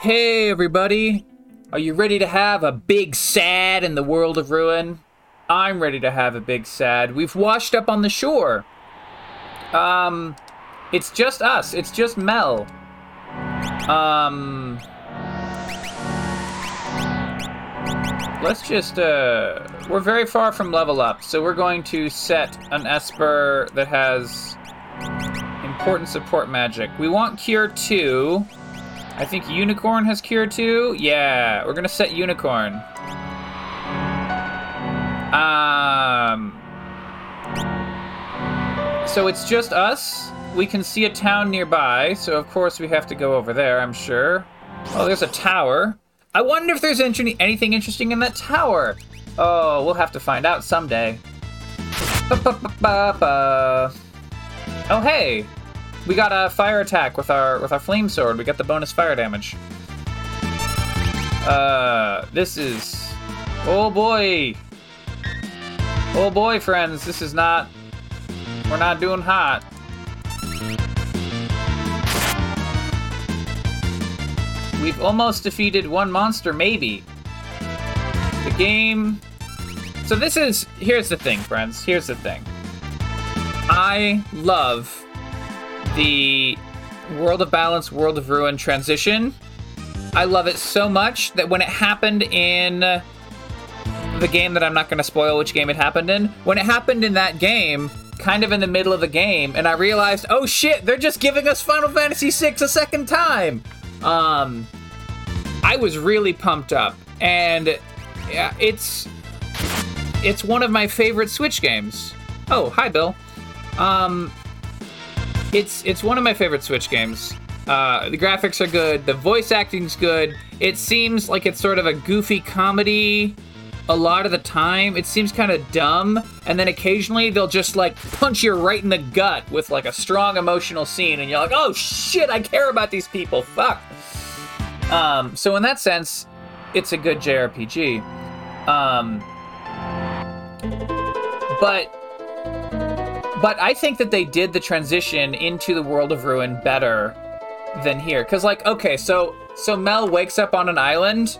Hey, everybody! Are you ready to have a big sad in the world of ruin? I'm ready to have a big sad. We've washed up on the shore. Um, it's just us. It's just Mel. Um, let's just, uh, we're very far from level up, so we're going to set an Esper that has important support magic. We want Cure 2. I think Unicorn has Cure 2. Yeah, we're gonna set Unicorn. Um. So it's just us. We can see a town nearby, so of course we have to go over there, I'm sure. Oh, there's a tower. I wonder if there's any- anything interesting in that tower. Oh, we'll have to find out someday. Ba-ba-ba-ba-ba. Oh, hey, we got a fire attack with our with our flame sword. We got the bonus fire damage. Uh, this is, oh boy, oh boy, friends. This is not. We're not doing hot. We've almost defeated one monster, maybe. The game. So this is. Here's the thing, friends. Here's the thing. I love the World of Balance, World of Ruin transition. I love it so much that when it happened in the game that I'm not going to spoil which game it happened in, when it happened in that game, kind of in the middle of the game, and I realized, oh shit, they're just giving us Final Fantasy VI a second time. Um, I was really pumped up, and yeah, it's it's one of my favorite Switch games. Oh, hi, Bill. Um, it's it's one of my favorite Switch games. Uh, the graphics are good. The voice acting's good. It seems like it's sort of a goofy comedy a lot of the time. It seems kind of dumb, and then occasionally they'll just like punch you right in the gut with like a strong emotional scene, and you're like, "Oh shit, I care about these people." Fuck. Um, so in that sense, it's a good JRPG. Um, but but I think that they did the transition into the world of ruin better than here. Cause like, okay, so so Mel wakes up on an island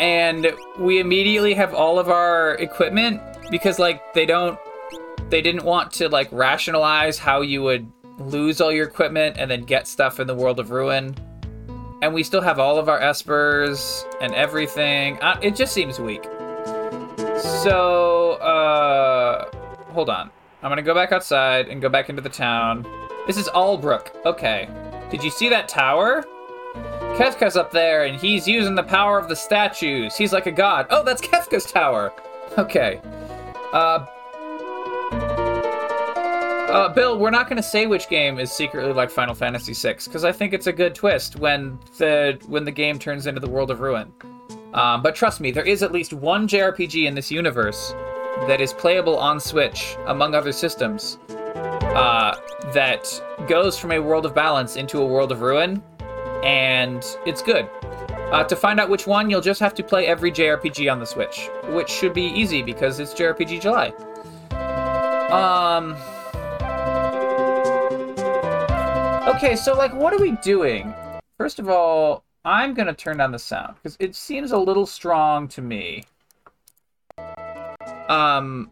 and we immediately have all of our equipment because like they don't they didn't want to like rationalize how you would lose all your equipment and then get stuff in the world of ruin. And we still have all of our espers and everything. Uh, it just seems weak. So, uh, hold on. I'm gonna go back outside and go back into the town. This is Albrook. Okay. Did you see that tower? Kefka's up there and he's using the power of the statues. He's like a god. Oh, that's Kefka's tower. Okay. Uh, uh, Bill, we're not going to say which game is secretly like Final Fantasy VI because I think it's a good twist when the when the game turns into the World of Ruin. Um, but trust me, there is at least one JRPG in this universe that is playable on Switch, among other systems, uh, that goes from a world of balance into a world of ruin, and it's good. Uh, to find out which one, you'll just have to play every JRPG on the Switch, which should be easy because it's JRPG July. Um. Okay, so like, what are we doing? First of all, I'm gonna turn down the sound because it seems a little strong to me. Um,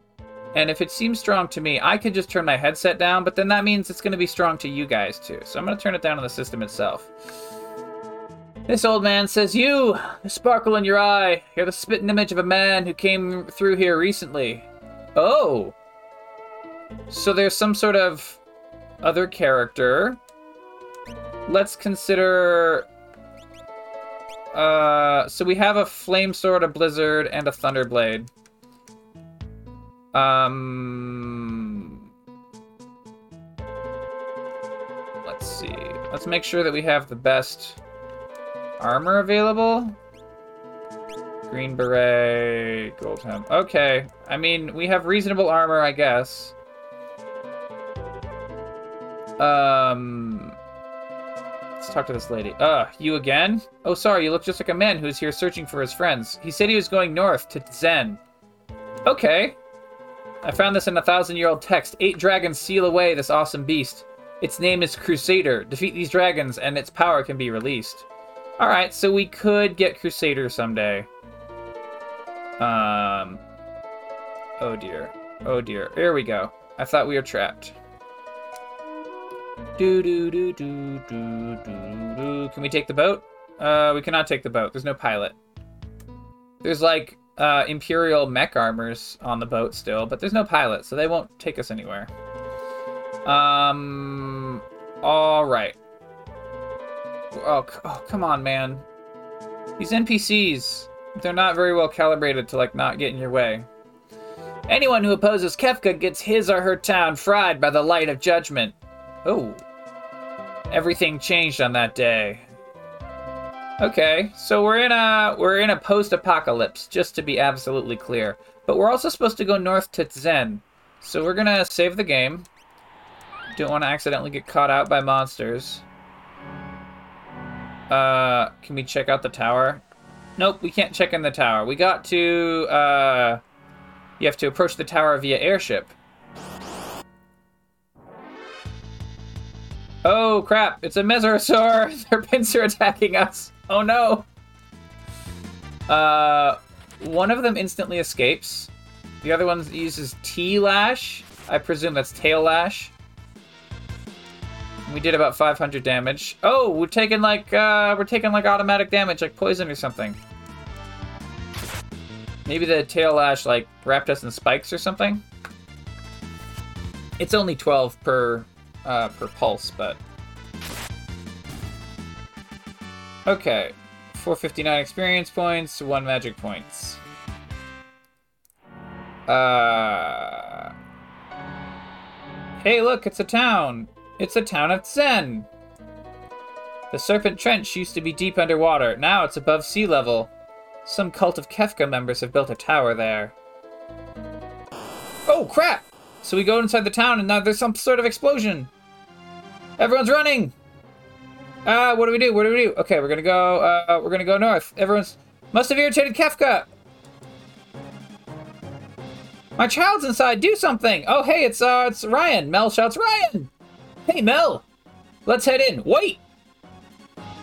and if it seems strong to me, I could just turn my headset down, but then that means it's going to be strong to you guys too. So I'm going to turn it down on the system itself. This old man says, You, the sparkle in your eye, you're the spitting image of a man who came through here recently. Oh. So there's some sort of other character. Let's consider. Uh, so we have a flame sword, a blizzard, and a thunderblade. Um, let's see. Let's make sure that we have the best armor available. Green beret, gold helm. Okay, I mean we have reasonable armor, I guess. Um, let's talk to this lady. Uh, you again? Oh, sorry, you look just like a man who's here searching for his friends. He said he was going north to Tzen. Okay, I found this in a thousand year old text. Eight dragons seal away this awesome beast. Its name is Crusader. Defeat these dragons and its power can be released. All right, so we could get Crusader someday. Um. Oh dear. Oh dear. Here we go. I thought we were trapped. Do do do do do do do. Can we take the boat? Uh, we cannot take the boat. There's no pilot. There's like uh, Imperial mech armors on the boat still, but there's no pilot, so they won't take us anywhere. Um. All right. Oh, oh, come on, man. These NPCs, they're not very well calibrated to like not get in your way. Anyone who opposes Kefka gets his or her town fried by the light of judgment. Oh. Everything changed on that day. Okay, so we're in a we're in a post-apocalypse, just to be absolutely clear. But we're also supposed to go north to Tzen. So we're gonna save the game. Don't want to accidentally get caught out by monsters. Uh, can we check out the tower? Nope, we can't check in the tower. We got to, uh, you have to approach the tower via airship. Oh crap, it's a Mesosaur! Their pins are attacking us! Oh no! Uh, one of them instantly escapes. The other one uses T-Lash. I presume that's Tail Lash. We did about 500 damage. Oh, we're taking like, uh, we're taking like automatic damage, like poison or something. Maybe the tail lash like wrapped us in spikes or something. It's only 12 per, uh, per pulse, but. Okay, 459 experience points, one magic points. Uh. Hey, look, it's a town. It's the town of Tzen. The Serpent Trench used to be deep underwater. Now it's above sea level. Some cult of Kefka members have built a tower there. Oh, crap! So we go inside the town and now there's some sort of explosion. Everyone's running! Uh, what do we do? What do we do? Okay, we're gonna go, uh, we're gonna go north. Everyone's... Must have irritated Kefka! My child's inside, do something! Oh, hey, it's, uh, it's Ryan. Mel shouts, Ryan! Hey, Mel! Let's head in. Wait!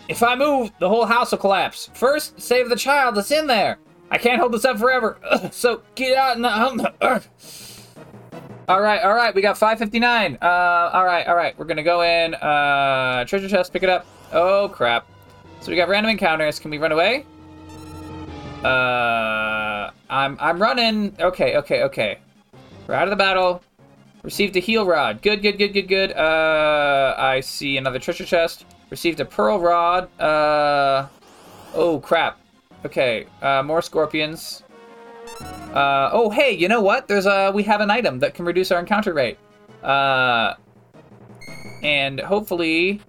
If I move, the whole house will collapse. First, save the child that's in there. I can't hold this up forever. Ugh, so get out and um, All right, all right. We got 559. Uh, all right, all right. We're gonna go in. Uh, treasure chest. Pick it up. Oh crap. So we got random encounters. Can we run away? Uh, I'm I'm running. Okay, okay, okay. We're out of the battle. Received a heal rod. Good, good, good, good, good. Uh, I see another treasure chest. Received a pearl rod. Uh, oh crap. Okay, uh, more scorpions. Uh, oh hey, you know what? There's a we have an item that can reduce our encounter rate. Uh, and hopefully,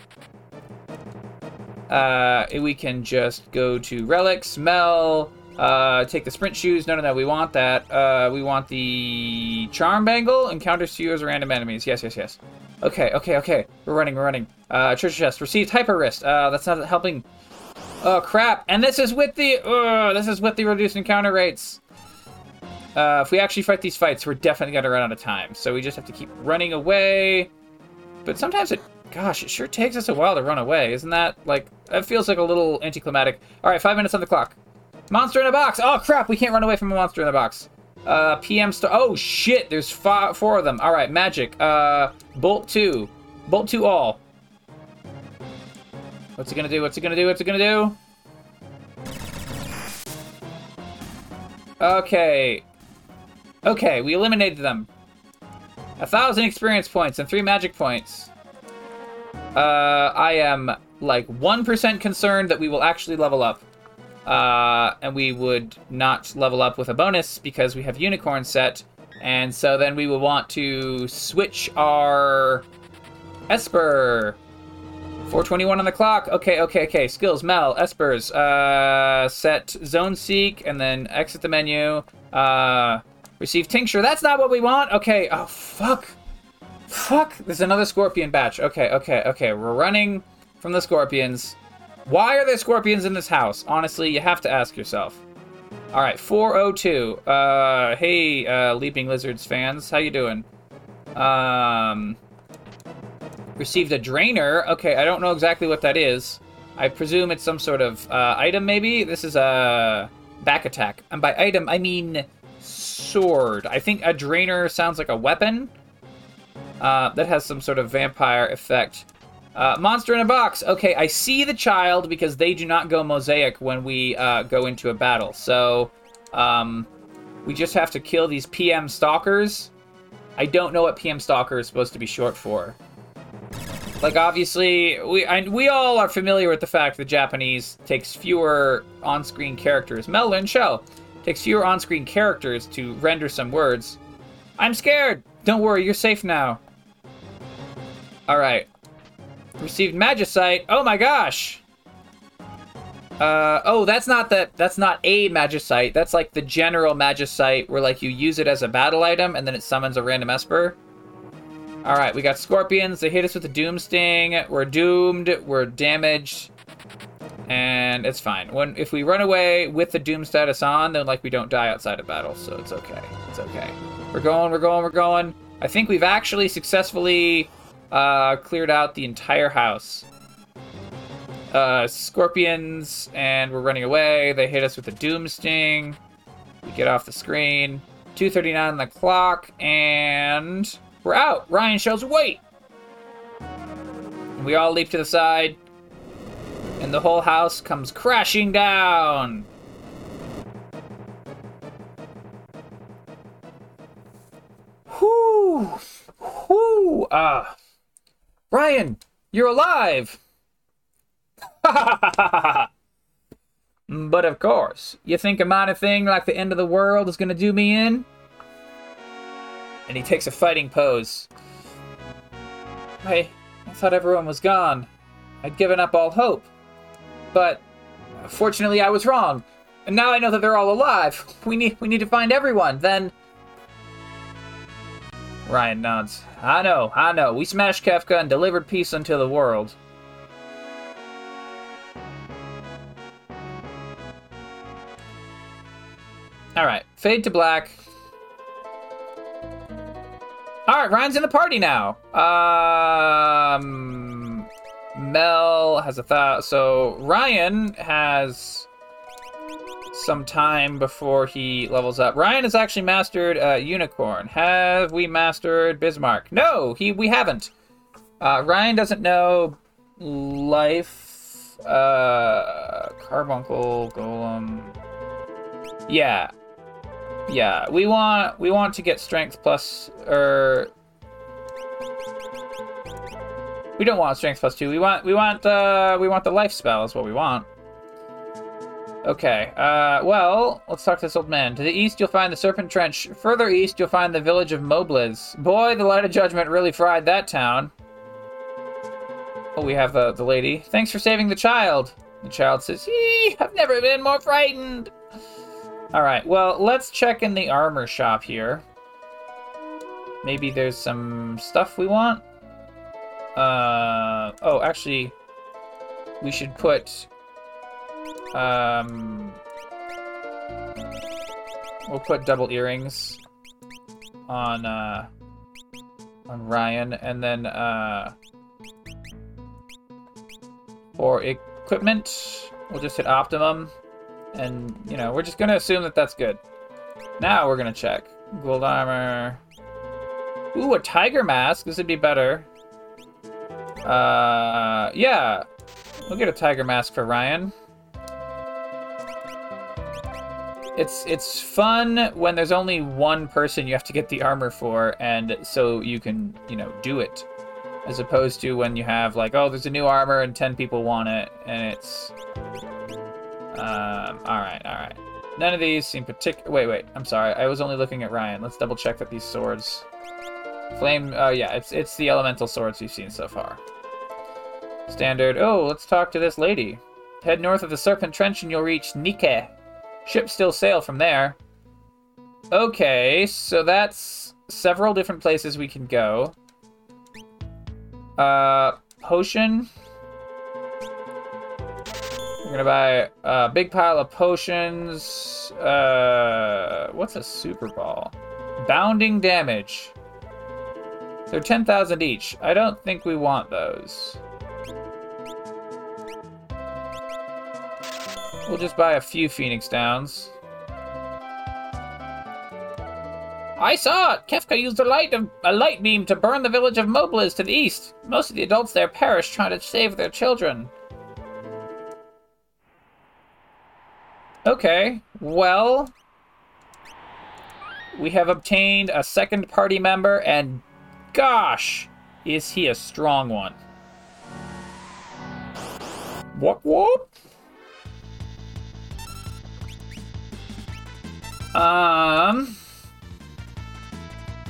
uh, we can just go to relics, smell, uh, take the sprint shoes. No, no, no. We want that. Uh, we want the charm bangle. Encounters few as random enemies. Yes, yes, yes. Okay, okay, okay. We're running, we're running. Uh, treasure chest. Received hyper wrist. Uh, that's not helping. Oh, crap. And this is with the, uh, this is with the reduced encounter rates. Uh, if we actually fight these fights, we're definitely gonna run out of time. So we just have to keep running away. But sometimes it, gosh, it sure takes us a while to run away. Isn't that, like, that feels like a little anticlimactic. All right, five minutes on the clock. Monster in a box! Oh crap, we can't run away from a monster in a box. Uh, PM star. Oh shit, there's five, four of them. All right, magic. Uh, bolt two, bolt two all. What's it gonna do? What's it gonna do? What's it gonna do? Okay. Okay, we eliminated them. A thousand experience points and three magic points. Uh, I am like 1% concerned that we will actually level up. Uh, and we would not level up with a bonus because we have unicorn set. And so then we will want to switch our Esper. 421 on the clock. Okay, okay, okay. Skills, Mel, Espers. Uh, set Zona Seek and then exit the menu. Uh, receive tincture. That's not what we want. Okay. Oh, fuck. Fuck. There's another scorpion batch. Okay, okay, okay. We're running from the scorpions. Why are there scorpions in this house? Honestly, you have to ask yourself. All right, 402. Uh, hey, uh, Leaping Lizards fans, how you doing? Um, received a drainer. Okay, I don't know exactly what that is. I presume it's some sort of uh, item, maybe? This is a back attack. And by item, I mean sword. I think a drainer sounds like a weapon. Uh, that has some sort of vampire effect. Uh, monster in a box. Okay, I see the child because they do not go mosaic when we uh, go into a battle. So, um, we just have to kill these PM stalkers. I don't know what PM stalker is supposed to be short for. Like obviously, we we all are familiar with the fact that Japanese takes fewer on-screen characters. Melon Shell takes fewer on-screen characters to render some words. I'm scared. Don't worry, you're safe now. All right. Received Magicite. Oh my gosh. Uh, oh, that's not the that's not a Magicite. That's like the general Magicite where like you use it as a battle item and then it summons a random Esper. All right, we got scorpions. They hit us with a doom sting. We're doomed. We're damaged. And it's fine. When if we run away with the doom status on, then like we don't die outside of battle, so it's okay. It's okay. We're going. We're going. We're going. I think we've actually successfully uh, cleared out the entire house. Uh, scorpions, and we're running away. They hit us with a doom sting. We get off the screen. 2:39 on the clock, and we're out. Ryan shows wait. We all leap to the side, and the whole house comes crashing down. Whoo! Whoo! Ah. Ryan, you're alive! but of course, you think a minor thing like the end of the world is gonna do me in? and he takes a fighting pose. I, I thought everyone was gone. I'd given up all hope. But fortunately I was wrong. And now I know that they're all alive. We need we need to find everyone. Then Ryan nods. I know, I know. We smashed Kefka and delivered peace unto the world. Alright, fade to black. All right, Ryan's in the party now. Um, Mel has a thought. So Ryan has some time before he levels up. Ryan has actually mastered uh, Unicorn. Have we mastered Bismarck? No, he we haven't. Uh, Ryan doesn't know life. Uh, Carbuncle, Golem. Yeah, yeah, we want we want to get strength plus or we don't want strength plus two. We want we want uh we want the life spell is what we want. Okay. Uh well, let's talk to this old man. To the east you'll find the Serpent Trench. Further east you'll find the village of Mobliz. Boy, the light of judgment really fried that town. Oh, we have the the lady. Thanks for saving the child. The child says, Eee, I've never been more frightened. All right, well, let's check in the armor shop here. Maybe there's some stuff we want. Uh, oh, actually, we should put, um, we'll put double earrings on, uh, on Ryan, and then, uh, for equipment, we'll just hit optimum. And, you know, we're just to assume that that's good. Now we're to check. Gold armor. Ooh, a tiger mask. This would be better. Uh, yeah. We'll get a tiger mask for Ryan. It's it's fun when there's only one person you have to get the armor for, and so you can, you know, do it. As opposed to when you have, like, oh, there's a new armor and 10 people want it, and it's um, alright, alright. None of these seem particular. Wait, wait. I'm sorry. I was only looking at Ryan. Let's double check that these swords. Flame. Oh, yeah. It's it's the elemental swords we've seen so far. Standard. Oh, let's talk to this lady. Head north of the Serpent Trench and you'll reach Nike. Ships still sail from there. Okay, so that's several different places we can go. Uh, potion. We're gonna buy a big pile of potions. Uh, what's a super ball? Bounding damage. They're 10,000 each. I don't think we want those. We'll just buy a few Phoenix Downs. I saw it! Kefka used a light, of, a light beam to burn the village of Mobliz to the east. Most of the adults there perished trying to save their children. Okay, well... We have obtained a second party member, and gosh, is he a strong one. Whoop whoop! Um...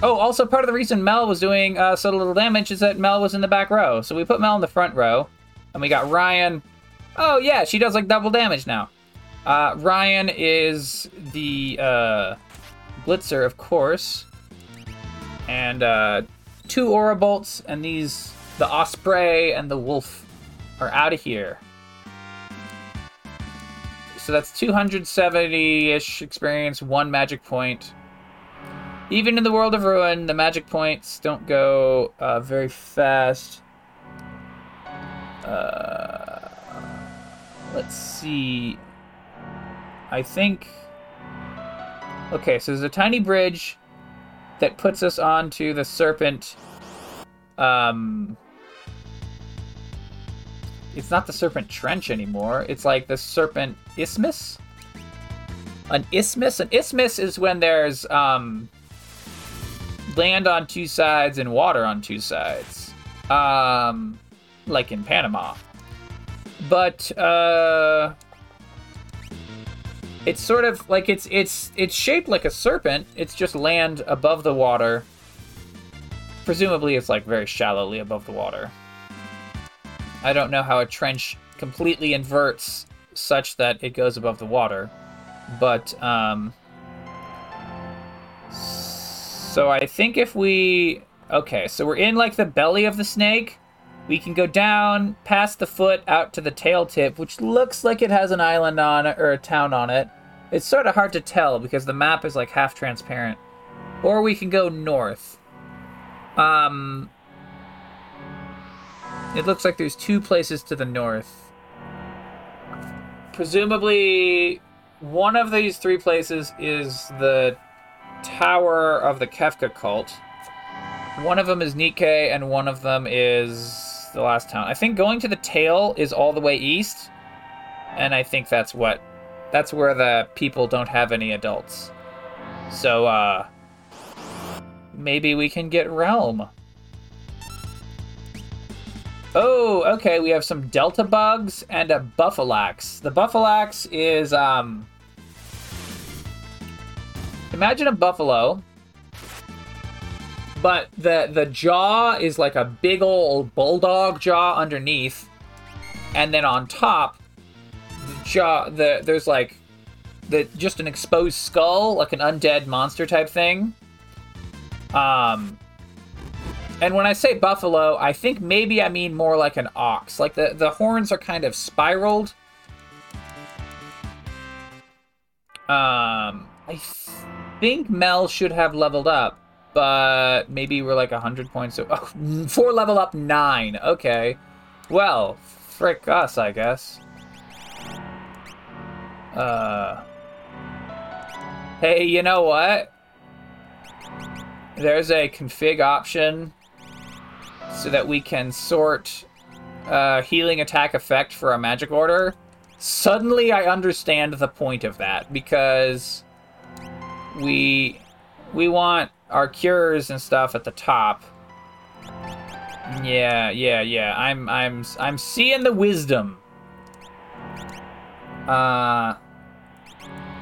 Oh, also part of the reason Mel was doing uh, so little damage is that Mel was in the back row. So we put Mel in the front row, and we got Ryan. Oh yeah, she does like double damage now. Uh, Ryan is the uh, Blitzer, of course, and uh, two Aura Bolts, and these the Osprey and the Wolf are out of here. So that's 270-ish experience, one magic point. Even in the world of ruin, the magic points don't go uh, very fast. Uh, let's see. I think. Okay, so there's a tiny bridge that puts us onto the serpent. Um, it's not the serpent trench anymore. It's like the serpent isthmus. An isthmus. An isthmus is when there's um, land on two sides and water on two sides, um, like in Panama. But uh, it's sort of like it's it's it's shaped like a serpent. It's just land above the water. Presumably, it's like very shallowly above the water. I don't know how a trench completely inverts such that it goes above the water, but um, so I think if we... Okay, so we're in like the belly of the snake. We can go down past the foot out to the tail tip, which looks like it has an island on it or a town on it. It's sort of hard to tell because the map is like half transparent. Or we can go north. Um, it looks like there's two places to the north. Presumably, one of these three places is the tower of the Kefka cult. One of them is Nikke, and one of them is the last town. I think going to the tail is all the way east, and I think that's what that's where the people don't have any adults. So uh maybe we can get Relm. Oh, okay, we have some Delta Bugs and a Buffalax. The Buffalax is um Imagine a buffalo, but the the jaw is like a big old bulldog jaw underneath, and then on top, the jaw the there's like the just an exposed skull, like an undead monster type thing. Um, and when I say buffalo, I think maybe I mean more like an ox. Like the the horns are kind of spiraled. Um, I think Mel should have leveled up, but maybe we're like 100 points. Oh, four level up, nine. Okay. Well, frick us, I guess. Uh. Hey, you know what? There's a config option so that we can sort uh, healing attack effect for a magic order. Suddenly, I understand the point of that because we we want our cures and stuff at the top. Yeah, yeah, yeah. I'm I'm I'm seeing the wisdom. Uh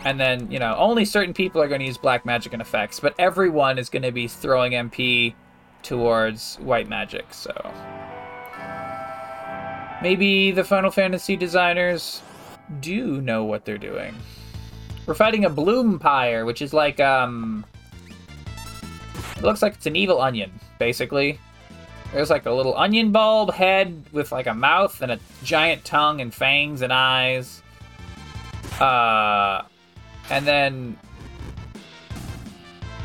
and then, you know, only certain people are going to use black magic and effects, but everyone is going to be throwing MP towards white magic, so maybe the Final Fantasy designers do know what they're doing. We're fighting a Bloompire, which is like, um... It looks like it's an evil onion, basically. There's like a little onion bulb head with like a mouth and a giant tongue and fangs and eyes. Uh, and then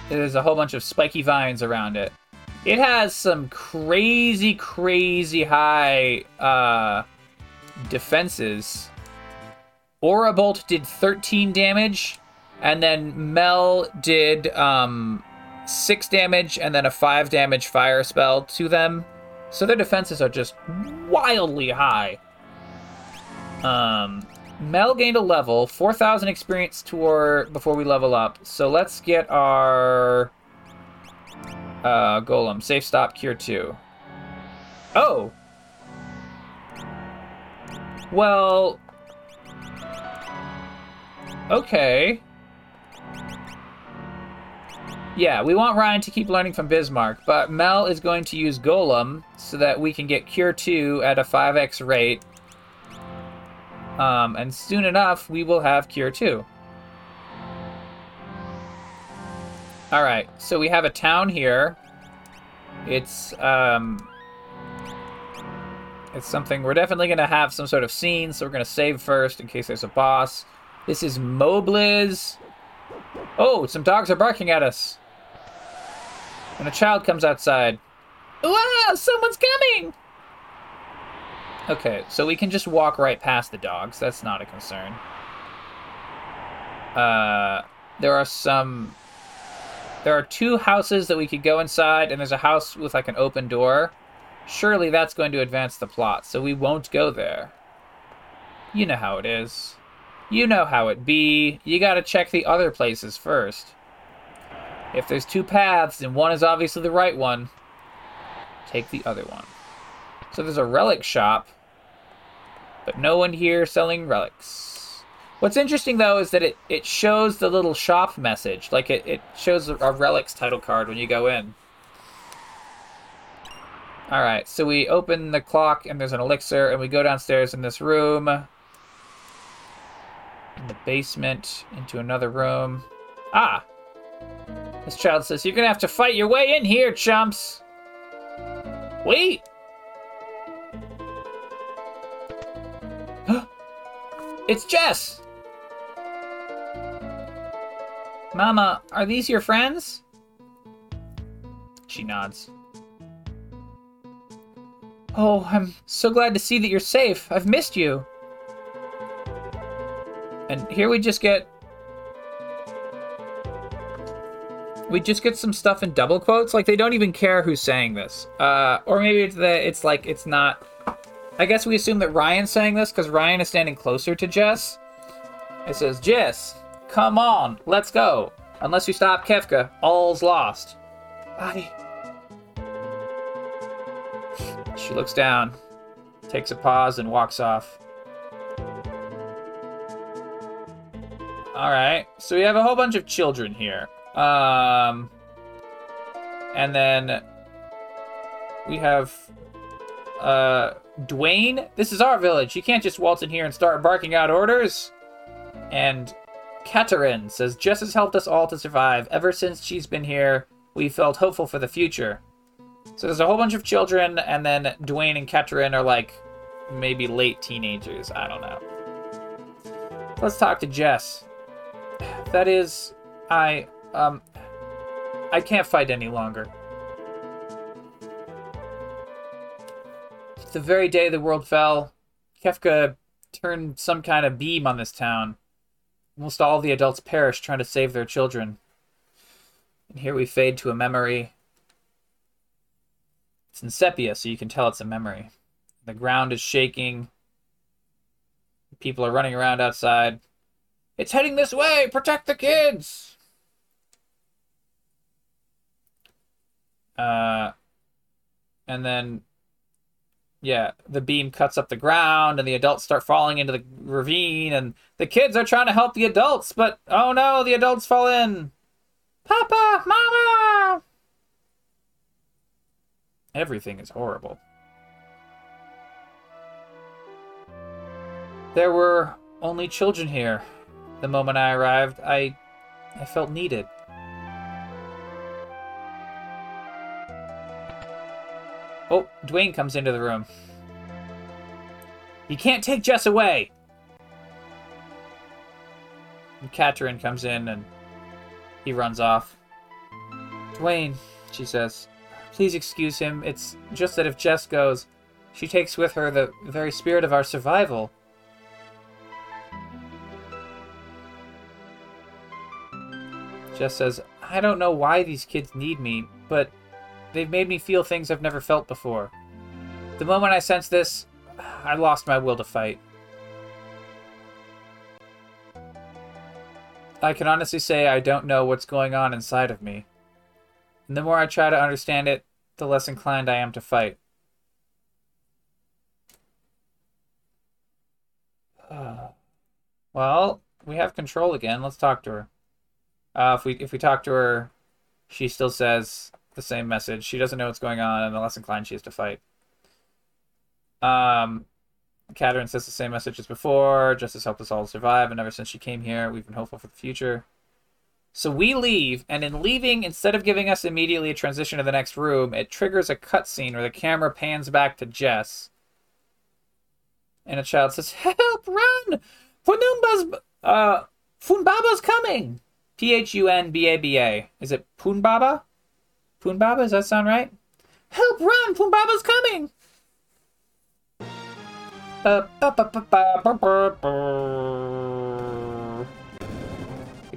there's a whole bunch of spiky vines around it. It has some crazy, crazy high uh, defenses Aura Bolt did 13 damage, and then Mel did um, 6 damage and then a 5 damage fire spell to them. So their defenses are just wildly high. Um, Mel gained a level, 4,000 experience tour before we level up. So let's get our uh, Golem. Safe stop, cure 2. Oh! Well... Okay. Yeah, we want Ryan to keep learning from Bismarck, but Mel is going to use Golem so that we can get Cure 2 at a 5x rate. Um, and soon enough, we will have Cure 2. Alright, so we have a town here. It's, um... It's something... We're definitely to have some sort of scene, so we're to save first in case there's a boss. This is Mobliz. Oh, some dogs are barking at us. And a child comes outside. Wow, someone's coming! Okay, so we can just walk right past the dogs. That's not a concern. Uh, there are some... There are two houses that we could go inside, and there's a house with like an open door. Surely that's going to advance the plot, so we won't go there. You know how it is. You know how it be. You gotta check the other places first. If there's two paths and one is obviously the right one, take the other one. So there's a relic shop, but no one here selling relics. What's interesting though is that it, it shows the little shop message. Like it, it shows a relics title card when you go in. Alright, so we open the clock and there's an elixir and we go downstairs in this room. In the basement, into another room. Ah! This child says, You're gonna have to fight your way in here, chumps. Wait! it's Jess! Mama, are these your friends? She nods. Oh, I'm so glad to see that you're safe. I've missed you. And here we just get we just get some stuff in double quotes. Like they don't even care who's saying this. Uh, or maybe it's that it's like it's not. I guess we assume that Ryan's saying this because Ryan is standing closer to Jess. It says, "Jess, come on, let's go. Unless you stop Kefka, all's lost." Bye. She looks down, takes a pause, and walks off. All right, so we have a whole bunch of children here. Um, and then we have uh, Duane. This is our village. You can't just waltz in here and start barking out orders. And Katarin says, Jess has helped us all to survive. Ever since she's been here, we felt hopeful for the future. So there's a whole bunch of children, and then Duane and Katarin are like maybe late teenagers. I don't know. Let's talk to Jess. That is, I um, I can't fight any longer. The very day the world fell, Kefka turned some kind of beam on this town. Almost all the adults perish trying to save their children. And here we fade to a memory. It's in sepia, so you can tell it's a memory. The ground is shaking. People are running around outside. It's heading this way! Protect the kids! Uh, and then, yeah, the beam cuts up the ground, and the adults start falling into the ravine, and the kids are trying to help the adults, but oh no, the adults fall in. Papa, Mama! Everything is horrible. There were only children here. The moment I arrived, I I felt needed. Oh, Duane comes into the room. You can't take Jess away! And Katrin comes in and he runs off. Duane, she says, please excuse him. It's just that if Jess goes, she takes with her the very spirit of our survival. Jess says, I don't know why these kids need me, but they've made me feel things I've never felt before. The moment I sensed this, I lost my will to fight. I can honestly say I don't know what's going on inside of me. And the more I try to understand it, the less inclined I am to fight. well, we have control again. Let's talk to her. Uh, if we if we talk to her, she still says the same message. She doesn't know what's going on, and the less inclined she is to fight. Um, Katheryne says the same message as before. Justice helped us all survive, and ever since she came here, we've been hopeful for the future. So we leave, and in leaving, instead of giving us immediately a transition to the next room, it triggers a cutscene where the camera pans back to Jess. And a child says, Help, run! Funumba's, uh, Funbaba's coming! P H U N B A B A. Is it Punbaba? Punbaba, does that sound right? Help, run! Funbaba's coming! The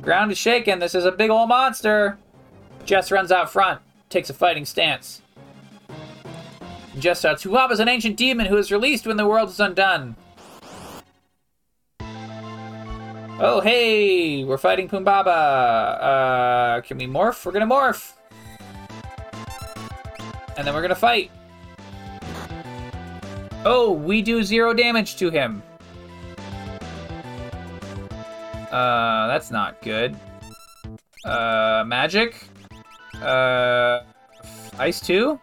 ground is shaking. This is a big old monster. Jess runs out front, takes a fighting stance. Jess shouts, Huab is an ancient demon who is released when the world is undone. Oh, hey, we're fighting Pumbaba. Uh, can we morph? We're gonna morph. And then we're gonna fight. Oh, we do zero damage to him. Uh, that's not good. Uh, magic? Uh, ice 2?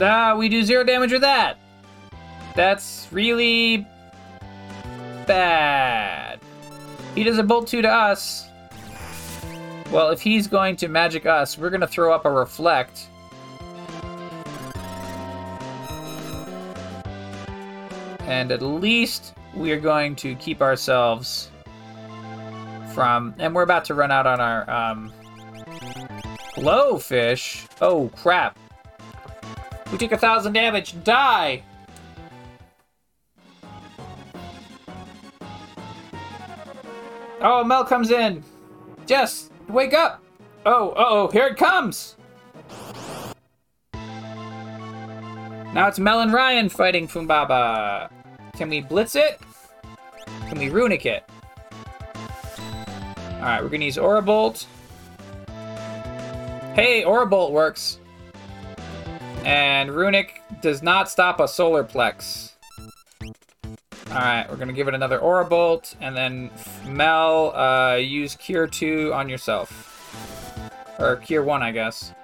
Ah, we do zero damage with that. That's really bad. He does a bolt 2 to us. Well, if he's going to magic us, we're going to throw up a reflect. And at least we are going to keep ourselves from... And we're about to run out on our um, blowfish. Oh, crap. We took a thousand damage. Die! Oh, Mel comes in. Jess, Wake up! Oh, oh, here it comes! Now it's Mel and Ryan fighting Funbaba. Can we blitz it? Can we runic it? Alright, we're gonna use Aura Bolt. Hey, Aura Bolt works. And Runic does not stop a Solar Plex. Alright, we're gonna give it another Aura Bolt, and then Mel, uh, use Cure 2 on yourself. Or Cure 1, I guess.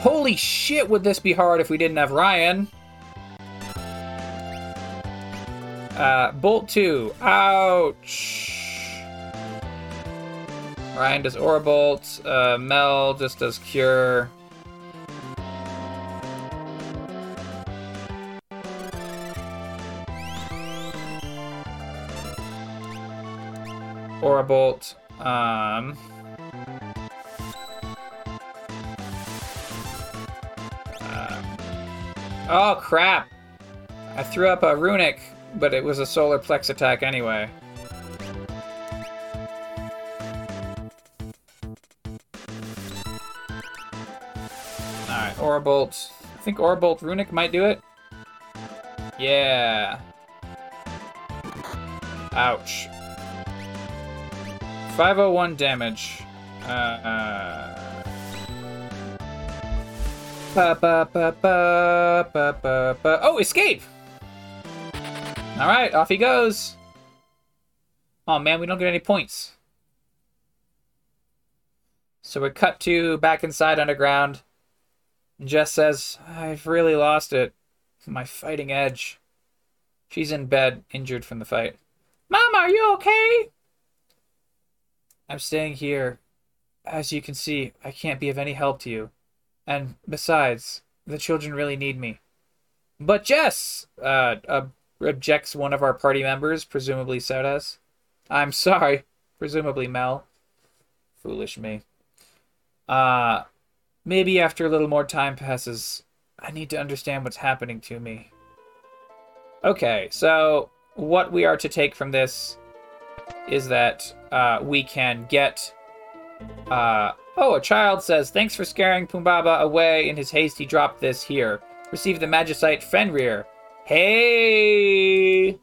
Holy shit, would this be hard if we didn't have Ryan? Uh, Bolt 2. Ouch. Ryan does Aura Bolt. Uh, Mel just does Cure. Um, uh, oh, crap. I threw up a Runic, but it was a Solar Plex attack anyway. Alright, Aura Bolt. I think Aura Bolt Runic might do it. Yeah. Ouch. 501 damage. Uh, uh, ba, ba, ba, ba, ba, ba. Oh, escape! Alright, off he goes. Oh man, we don't get any points. So we cut to back inside underground. Jess says, I've really lost it. My fighting edge. She's in bed, injured from the fight. Mom, are you okay? I'm staying here. As you can see, I can't be of any help to you. And besides, the children really need me. But Jess, uh, uh objects one of our party members, presumably Sodas. I'm sorry, presumably Mel. Foolish me. Uh, maybe after a little more time passes, I need to understand what's happening to me. Okay, so what we are to take from this is that uh, we can get. Uh, oh, a child says, Thanks for scaring Humbaba away. In his haste, he dropped this here. Receive the Magicite Fenrir. Hey!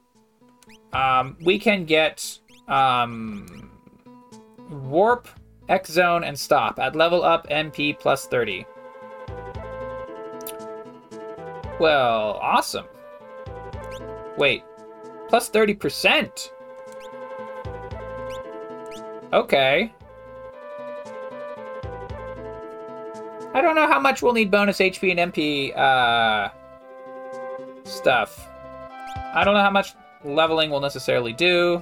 Um, we can get um, Warp, X Zone, and Stop at level up MP plus 30. Well, awesome. Wait, plus 30%? Okay. I don't know how much we'll need bonus HP and MP uh, stuff. I don't know how much leveling will necessarily do.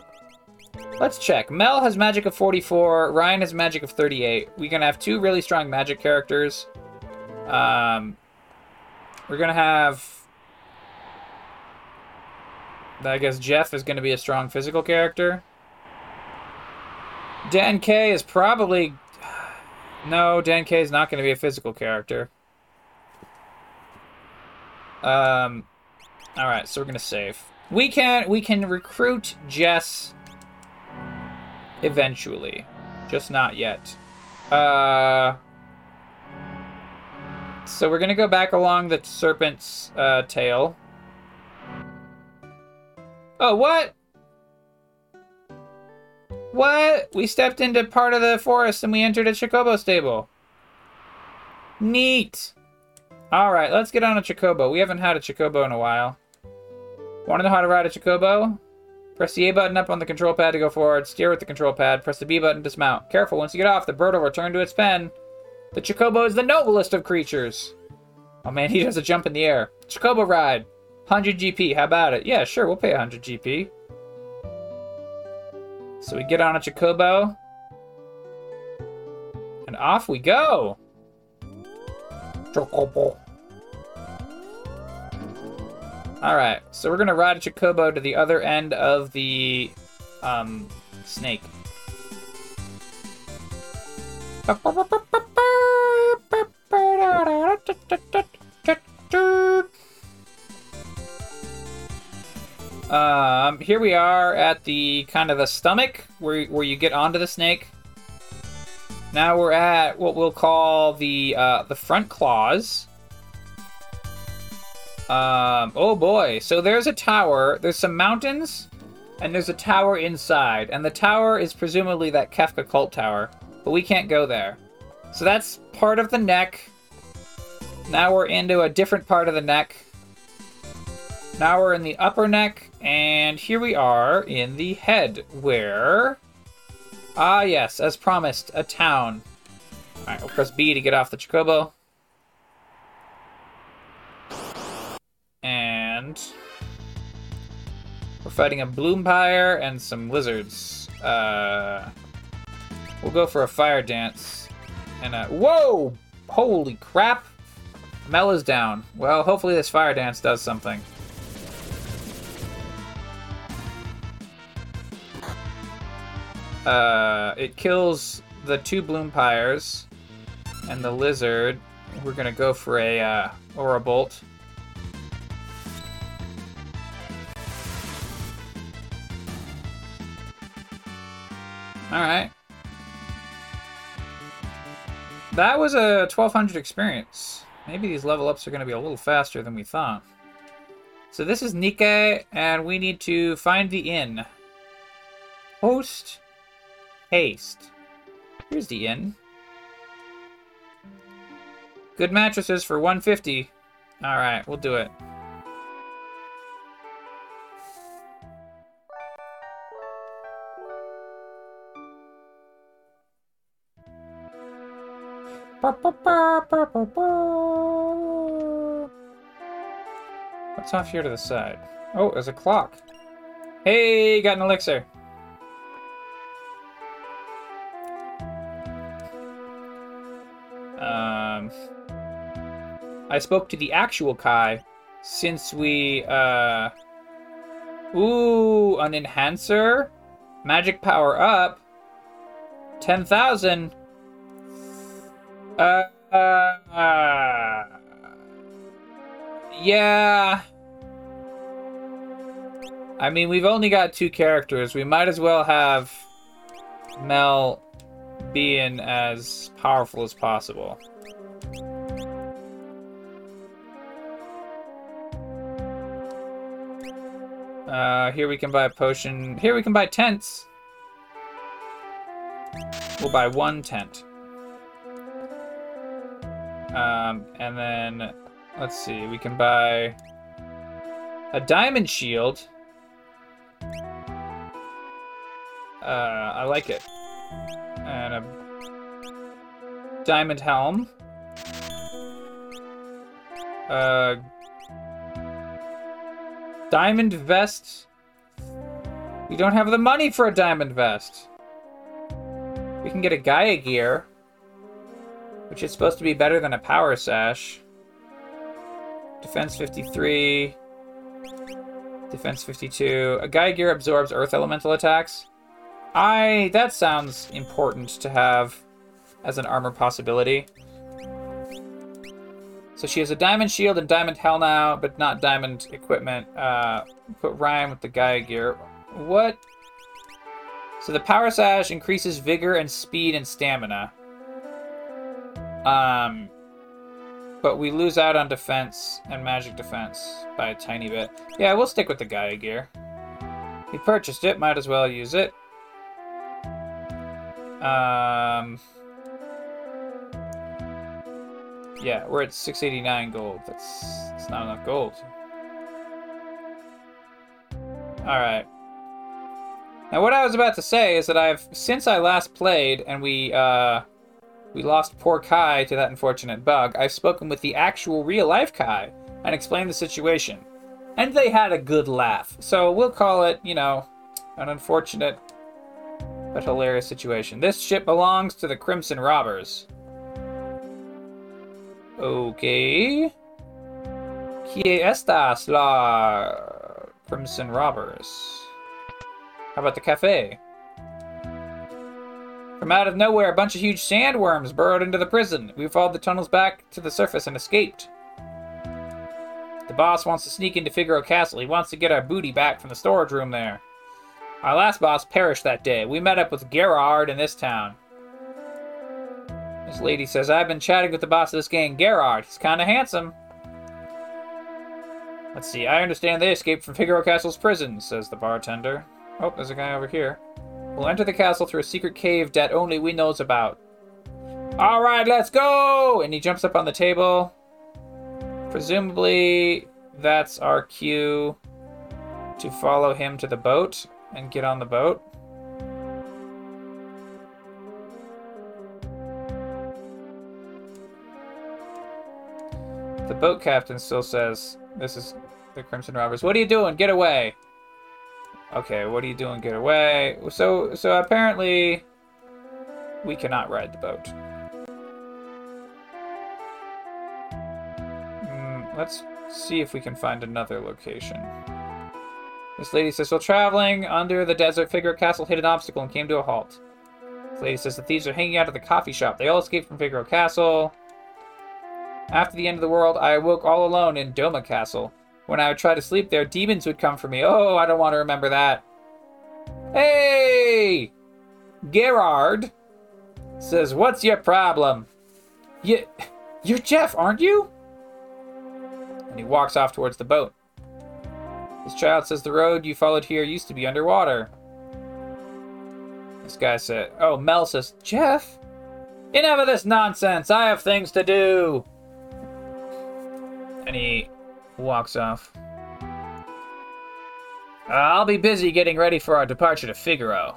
Let's check. Mel has magic of 44. Ryan has magic of 38. We're going to have two really strong magic characters. Um, we're going to have... I guess Jeff is going to be a strong physical character. Dan K is probably... No, Dan K is not going to be a physical character. Um, all right, so we're gonna save. We can we can recruit Jess eventually, just not yet. Uh, so we're gonna go back along the serpent's uh, tail. Oh, what? What? We stepped into part of the forest and we entered a Chocobo stable. Neat. All right, let's get on a Chocobo. We haven't had a Chocobo in a while. Want to know how to ride a Chocobo? Press the A button up on the control pad to go forward, steer with the control pad, press the B button to dismount. Careful, once you get off, the bird will return to its pen. The Chocobo is the noblest of creatures. Oh man, he does a jump in the air. Chocobo ride. 100 GP, how about it? Yeah, sure, we'll pay 100 GP. So we get on a Chocobo. And off we go! Chocobo. Alright, so we're gonna ride a Chocobo to the other end of the um, snake. Um, here we are at the kind of the stomach where where you get onto the snake. Now we're at what we'll call the uh, the front claws. Um, oh boy! So there's a tower. There's some mountains, and there's a tower inside, and the tower is presumably that Kefka cult tower, but we can't go there. So that's part of the neck. Now we're into a different part of the neck. Now we're in the upper neck, and here we are in the head, where... Ah, yes, as promised, a town. Alright, we'll press B to get off the Chocobo. And... We're fighting a Bloompire and some lizards. Uh, we'll go for a fire dance. And. Whoa! Holy crap! Mel is down. Well, hopefully this fire dance does something. Uh, it kills the two Bloompires and the lizard. We're gonna go for a uh, Aura Bolt. Alright. That was a 1200 experience. Maybe these level ups are going to be a little faster than we thought. So this is Nikke, and we need to find the inn. Host Haste. Here's the inn. Good mattresses for 150. Alright, we'll do it. What's off here to the side? Oh, there's a clock. Hey, got an elixir. I spoke to the actual Kai since we, uh, ooh, an enhancer, magic power up, 10,000. Uh, uh, uh, yeah. I mean, we've only got two characters. We might as well have Mel being as powerful as possible. Uh, here we can buy a potion. Here we can buy tents. We'll buy one tent. Um, and then, let's see, we can buy a diamond shield. Uh, I like it. And a diamond helm. Uh, Diamond vest. We don't have the money for a diamond vest. We can get a Gaia gear, which is supposed to be better than a power sash. Defense 53. Defense 52. A Gaia gear absorbs earth elemental attacks. I. That sounds important to have as an armor possibility. So she has a diamond shield and diamond hell now, but not diamond equipment. Uh, put Ryan with the Gaia gear. What? So the power sash increases vigor and speed and stamina. Um, but we lose out on defense and magic defense by a tiny bit. Yeah, we'll stick with the Gaia gear. We purchased it, might as well use it. Um. Yeah, we're at 689 gold. That's, that's not enough gold. Alright. Now what I was about to say is that I've, since I last played and we, uh, we lost poor Kai to that unfortunate bug, I've spoken with the actual real-life Kai and explained the situation. And they had a good laugh. So we'll call it, you know, an unfortunate but hilarious situation. This ship belongs to the Crimson Robbers. Okay. Kie estas la Crimson Robbers? How about the cafe? From out of nowhere, a bunch of huge sandworms burrowed into the prison. We followed the tunnels back to the surface and escaped. The boss wants to sneak into Figaro Castle. He wants to get our booty back from the storage room there. Our last boss perished that day. We met up with Gerard in this town. This lady says, I've been chatting with the boss of this gang, Gerard. He's kinda handsome. Let's see, I understand they escaped from Figaro Castle's prison, says the bartender. Oh, there's a guy over here. We'll enter the castle through a secret cave that only we knows about. Alright, let's go! And he jumps up on the table. Presumably, that's our cue to follow him to the boat and get on the boat. Boat captain still says, This is the Crimson Robbers. What are you doing? Get away! Okay, what are you doing? Get away. So, so apparently, we cannot ride the boat. Mm, let's see if we can find another location. This lady says, while traveling under the desert, Figaro Castle hit an obstacle and came to a halt. This lady says the thieves are hanging out at the coffee shop. They all escaped from Figaro Castle. After the end of the world, I awoke all alone in Doma Castle. When I would try to sleep there, demons would come for me. Oh, I don't want to remember that. Hey! Gerard says, What's your problem? You, you're Jeff, aren't you? And he walks off towards the boat. This child says the road you followed here used to be underwater. This guy said, Oh, Mel says, Jeff? Enough of this nonsense. I have things to do. And he walks off. I'll be busy getting ready for our departure to Figaro.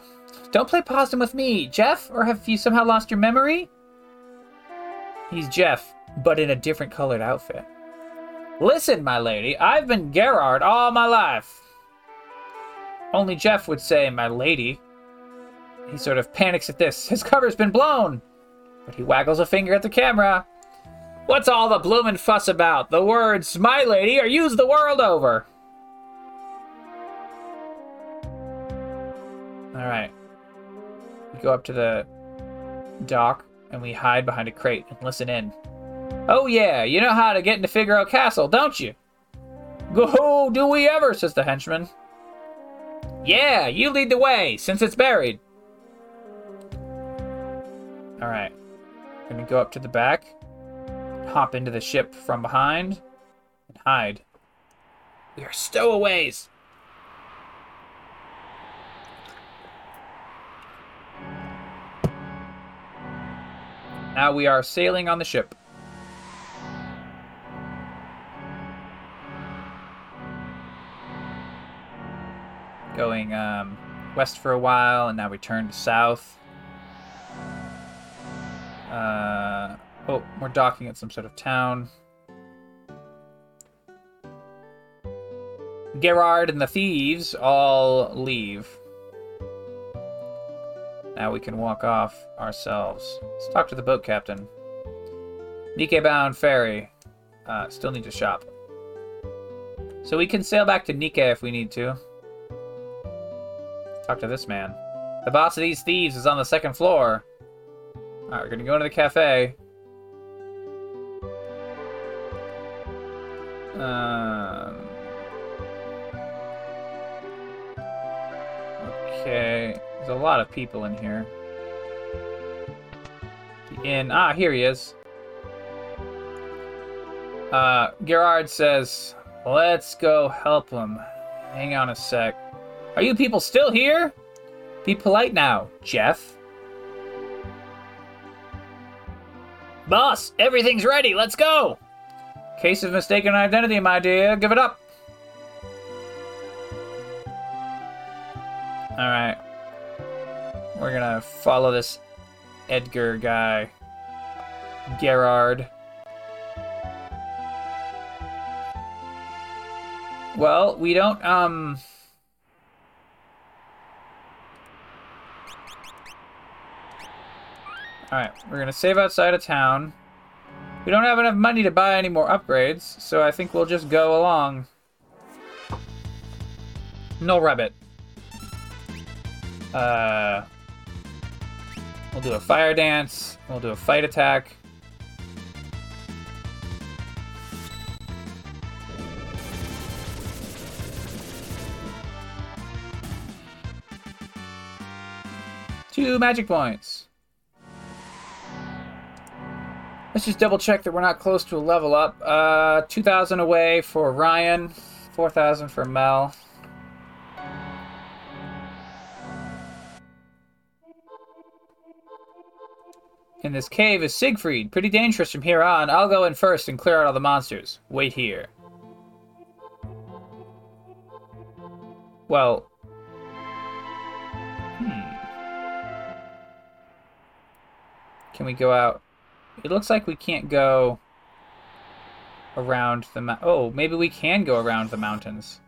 Don't play possum with me, Jeff, or have you somehow lost your memory? He's Jeff, but in a different colored outfit. Listen, my lady, I've been Gerard all my life. Only Jeff would say, my lady. He sort of panics at this. His cover's been blown. But he waggles a finger at the camera. What's all the bloomin' fuss about? The words, my lady, are used the world over. Alright. We go up to the dock and we hide behind a crate and listen in. Oh yeah, you know how to get into Figaro Castle, don't you? Go, do we ever, says the henchman. Yeah, you lead the way, since it's buried. Alright. Gonna go up to the back, hop into the ship from behind, and hide. We are stowaways! Now we are sailing on the ship. Going um, west for a while, and now we turn to south. Uh, oh, we're docking at some sort of town. Gerard and the thieves all leave. Now we can walk off ourselves. Let's talk to the boat captain. Nikke bound ferry. Uh, still need to shop. So we can sail back to Nikke if we need to. Talk to this man. The boss of these thieves is on the second floor. Alright, we're gonna go into the cafe. Um. Okay. There's a lot of people in here. In ah, here he is. Uh, Gerard says, "Let's go help him." Hang on a sec. Are you people still here? Be polite now, Jeff. Boss, everything's ready. Let's go. Case of mistaken identity, my dear. Give it up. All right. We're gonna follow this Edgar guy. Gerard. Well, we don't, um... Alright, we're gonna save outside of town. We don't have enough money to buy any more upgrades, so I think we'll just go along. No rabbit. Uh... We'll do a fire dance. We'll do a fight attack. Two magic points. Let's just double check that we're not close to a level up. Uh, 2,000 away for Ryan, 4,000 for Mel. In this cave is Siegfried. Pretty dangerous from here on. I'll go in first and clear out all the monsters. Wait here. Well. Hmm. Can we go out? It looks like we can't go around the mo- Oh, maybe we can go around the mountains.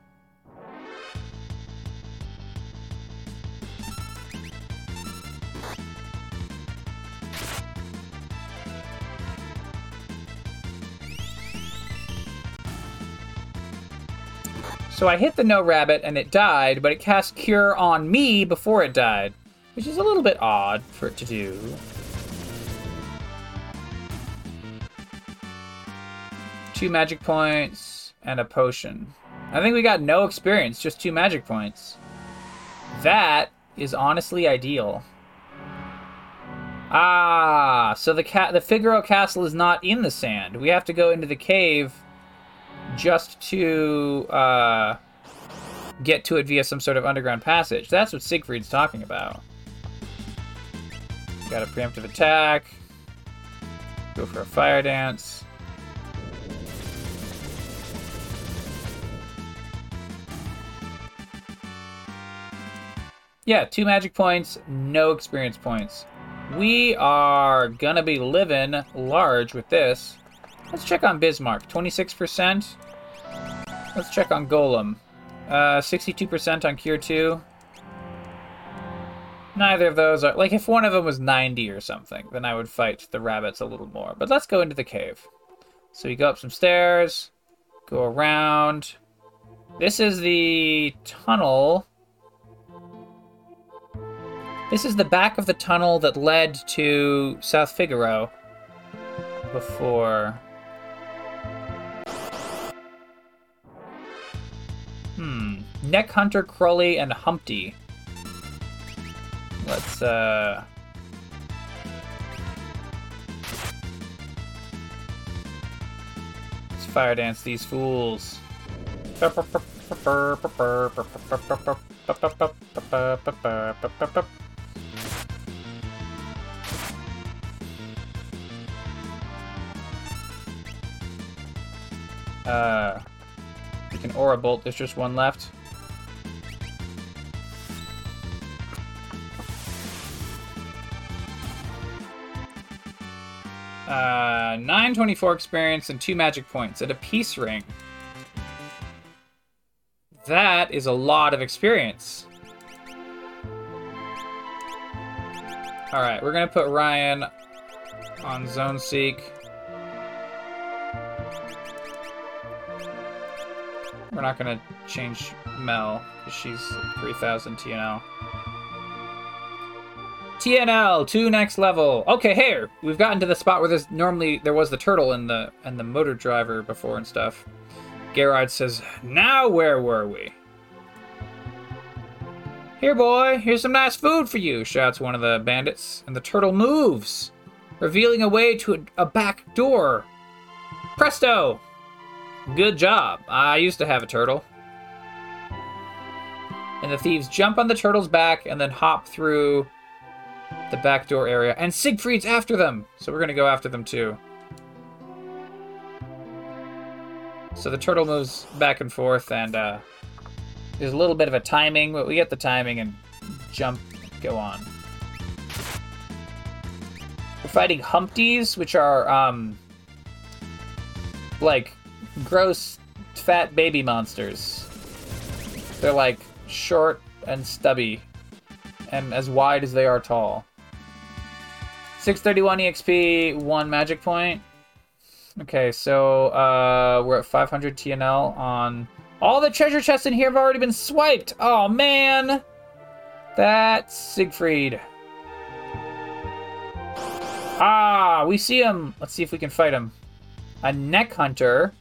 So I hit the no rabbit and it died, but it cast cure on me before it died, which is a little bit odd for it to do. Two magic points and a potion. I think we got no experience, just two magic points. That is honestly ideal. Ah, so the cat the Figaro castle is not in the sand. We have to go into the cave just to uh, get to it via some sort of underground passage. That's what Siegfried's talking about. Got a preemptive attack. Go for a fire dance. Yeah, two magic points, no experience points. We are gonna be living large with this. Let's check on Bismarck. 26%. Let's check on Golem. Uh, 62% on Cure 2. Neither of those are... Like, if one of them was 90 or something, then I would fight the rabbits a little more. But let's go into the cave. So you go up some stairs, go around. This is the tunnel. This is the back of the tunnel that led to South Figaro before Hmm. Neck Hunter, Crowley, and Humpty. Let's, uh... Let's fire dance these fools. Uh, we can aura bolt. There's just one left. Uh, 924 experience and two magic points and a peace ring. That is a lot of experience. Alright, we're gonna put Ryan on Zona Seek. We're not gonna change Mel, because she's 3000 TNL. TNL, to next level. Okay, here we've gotten to the spot where there's normally there was the turtle and the and the motor driver before and stuff. Gerard says, "Now where were we?" Here, boy, here's some nice food for you, shouts one of the bandits, and the turtle moves, revealing a way to a, a back door. Presto! Good job. I used to have a turtle. And the thieves jump on the turtle's back and then hop through the back door area. And Siegfried's after them. So we're to go after them too. So the turtle moves back and forth and uh, there's a little bit of a timing, but we get the timing and jump, go on. We're fighting Humpties, which are um, like gross, fat baby monsters. They're like short and stubby, and as wide as they are tall. 631 EXP, one magic point. Okay, so uh, we're at 500 TNL on. All the treasure chests in here have already been swiped. Oh man, that's Siegfried. Ah, we see him. Let's see if we can fight him. A neck hunter.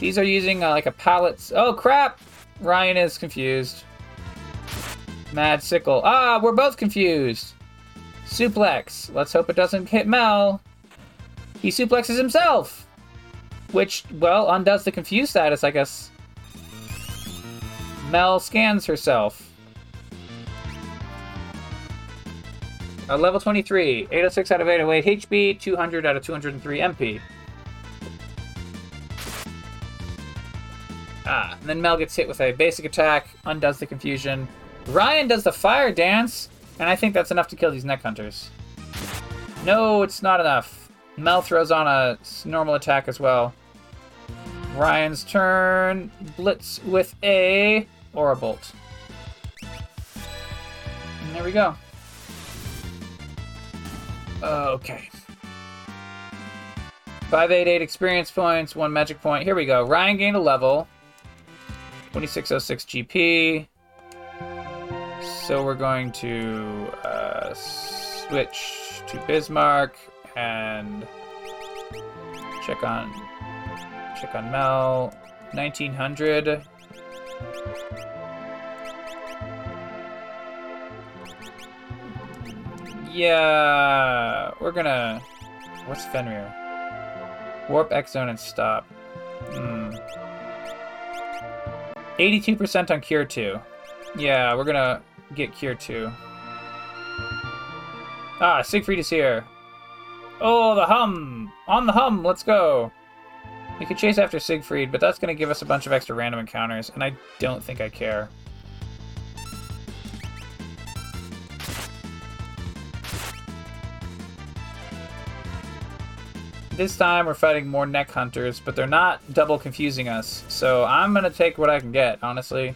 These are using uh, like a pallet. Oh crap! Ryan is confused. Mad sickle. Ah, we're both confused. Suplex. Let's hope it doesn't hit Mel. He suplexes himself. Which, well, undoes the confused status, I guess. Mel scans herself. Level 23. 806 out of 808 HP, 200 out of 203 MP. Ah, and then Mel gets hit with a basic attack, undoes the confusion. Ryan does the fire dance, and I think that's enough to kill these neck hunters. No, it's not enough. Mel throws on a normal attack as well. Ryan's turn. Blitz with a Aura Bolt. And there we go. Okay. 588 experience points, one magic point. Here we go. Ryan gained a level. 2606 GP. So we're going to uh, switch to Bismarck and check on check on Mel. 1900. Yeah, we're gonna. What's Fenrir? Warp X Zone and stop. Hmm. 82% on Cure 2. Yeah, we're gonna get Cure 2. Ah, Siegfried is here. Oh, the hum! On the hum, let's go! We could chase after Siegfried, but that's gonna give us a bunch of extra random encounters, and I don't think I care. This time we're fighting more neck hunters, but they're not double confusing us. So I'm gonna take what I can get, honestly.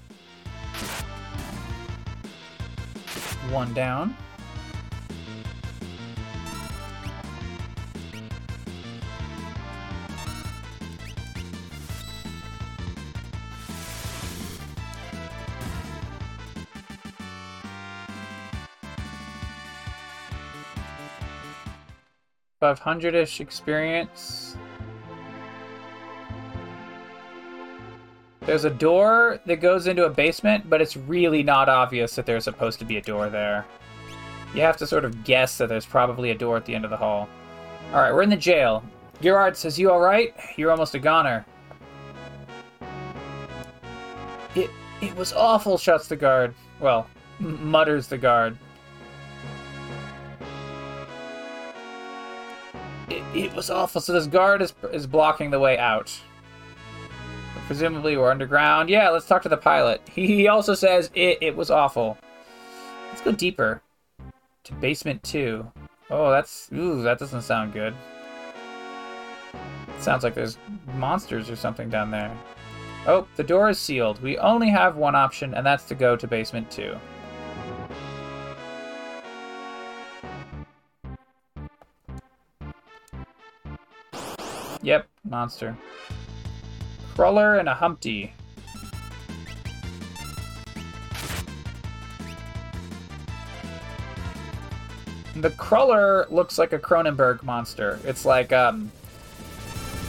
One down. Five hundred-ish experience. There's a door that goes into a basement, but it's really not obvious that there's supposed to be a door there. You have to sort of guess that there's probably a door at the end of the hall. Alright, we're in the jail. Gerard says, You alright? You're almost a goner. It it was awful, shouts the guard. Well, mutters the guard. It, it was awful. So this guard is is blocking the way out. Presumably we're underground. Yeah, let's talk to the pilot. He also says it, it was awful. Let's go deeper. To basement two. Oh, that's... Ooh, that doesn't sound good. sounds like there's monsters or something down there. Oh, the door is sealed. We only have one option, and that's to go to basement two. Yep, monster. Cruller and a Humpty. The Cruller looks like a Cronenberg monster. It's like um,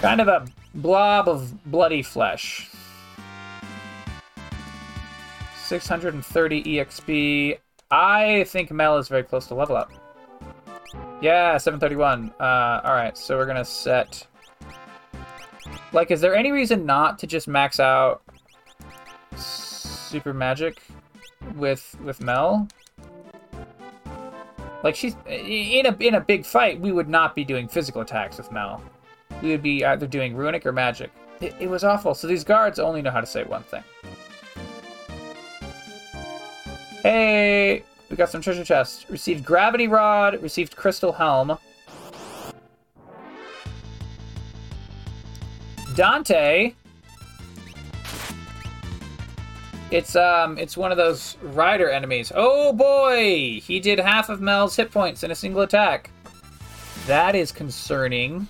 kind of a blob of bloody flesh. 630 EXP. I think Mel is very close to level up. Yeah, 731. Uh, alright, so we're gonna set... Like, is there any reason not to just max out Super Magic with with Mel? Like, she's... In a, in a big fight, we would not be doing physical attacks with Mel. We would be either doing Runic or Magic. It, it was awful. So these guards only know how to say one thing. Hey, we got some treasure chests. Received gravity rod, received crystal helm. Dante. It's um it's one of those rider enemies. Oh boy! He did half of Mel's hit points in a single attack. That is concerning.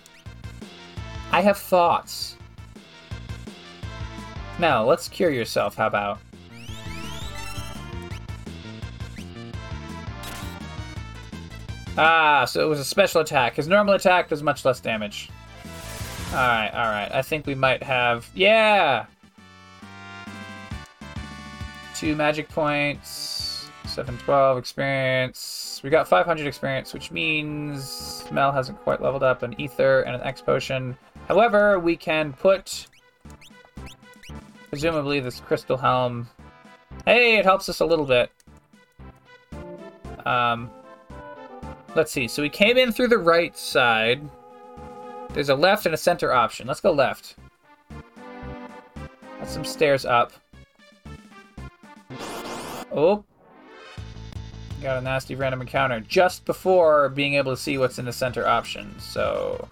I have thoughts. Mel, let's cure yourself, how about? Ah, so it was a special attack. His normal attack does much less damage. Alright, alright. I think we might have... Yeah! Two magic points. 712 experience. We got 500 experience, which means Mel hasn't quite leveled up an ether and an X potion. However, we can put... Presumably this crystal helm... Hey, it helps us a little bit. Um, Let's see. So we came in through the right side. There's a left and a center option. Let's go left. Got some stairs up. Oh. Got a nasty random encounter just before being able to see what's in the center option. So...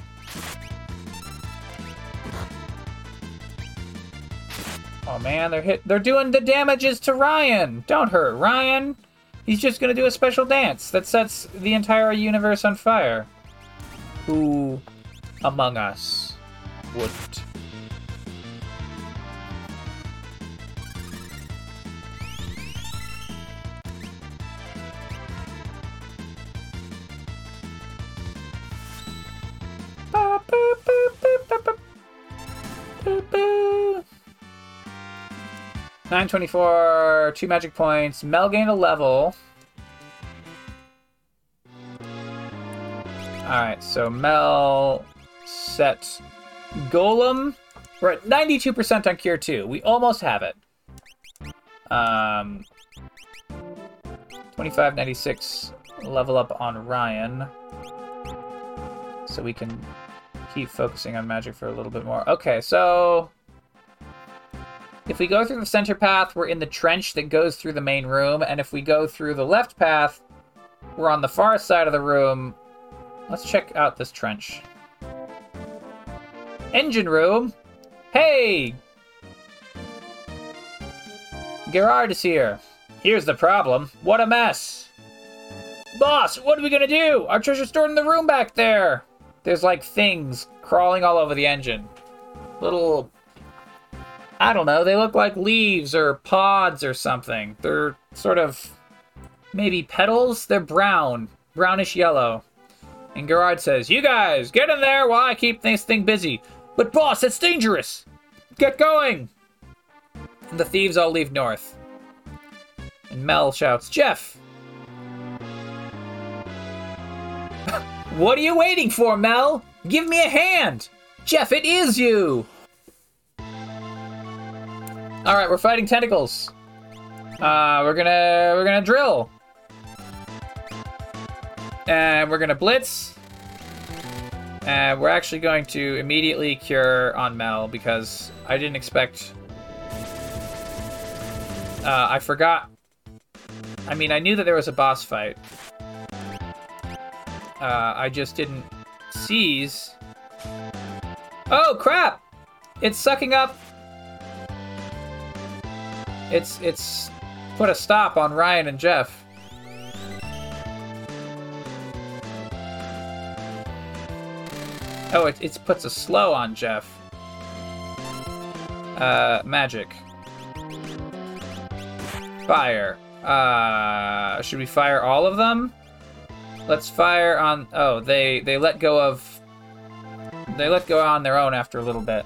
Oh man, they're hit. They're doing the damages to Ryan. Don't hurt Ryan. He's just gonna do a special dance that sets the entire universe on fire. Who among us boop, boop, 924, two magic points. Mel gained a level. Alright, so Mel set Golem. We're at 92% on Cure 2. We almost have it. Um, 2596 level up on Ryan. So we can keep focusing on magic for a little bit more. Okay, so if we go through the center path, we're in the trench that goes through the main room, and if we go through the left path, we're on the far side of the room. Let's check out this trench. Engine room. Hey! Gerard is here. Here's the problem. What a mess. Boss, what are we gonna do? Our treasure's stored in the room back there. There's like things crawling all over the engine. Little I don't know, they look like leaves or pods or something. They're sort of maybe petals? They're brown, brownish yellow. And Gerard says, You guys, get in there while I keep this thing busy. But boss, it's dangerous. Get going. And The thieves all leave north. And Mel shouts, Jeff! what are you waiting for, Mel? Give me a hand! Jeff, it is you! Alright, we're fighting tentacles. Uh, we're gonna we're gonna drill. And we're gonna blitz. And we're actually going to immediately cure on Mel because I didn't expect uh, I forgot. I mean, I knew that there was a boss fight. Uh, I just didn't seize. Oh crap! It's sucking up. It's it's put a stop on Ryan and Jeff. Oh, it, it puts a slow on Jeff. Uh, magic. Fire. Uh, should we fire all of them? Let's fire on. Oh, they they let go of. They let go on their own after a little bit.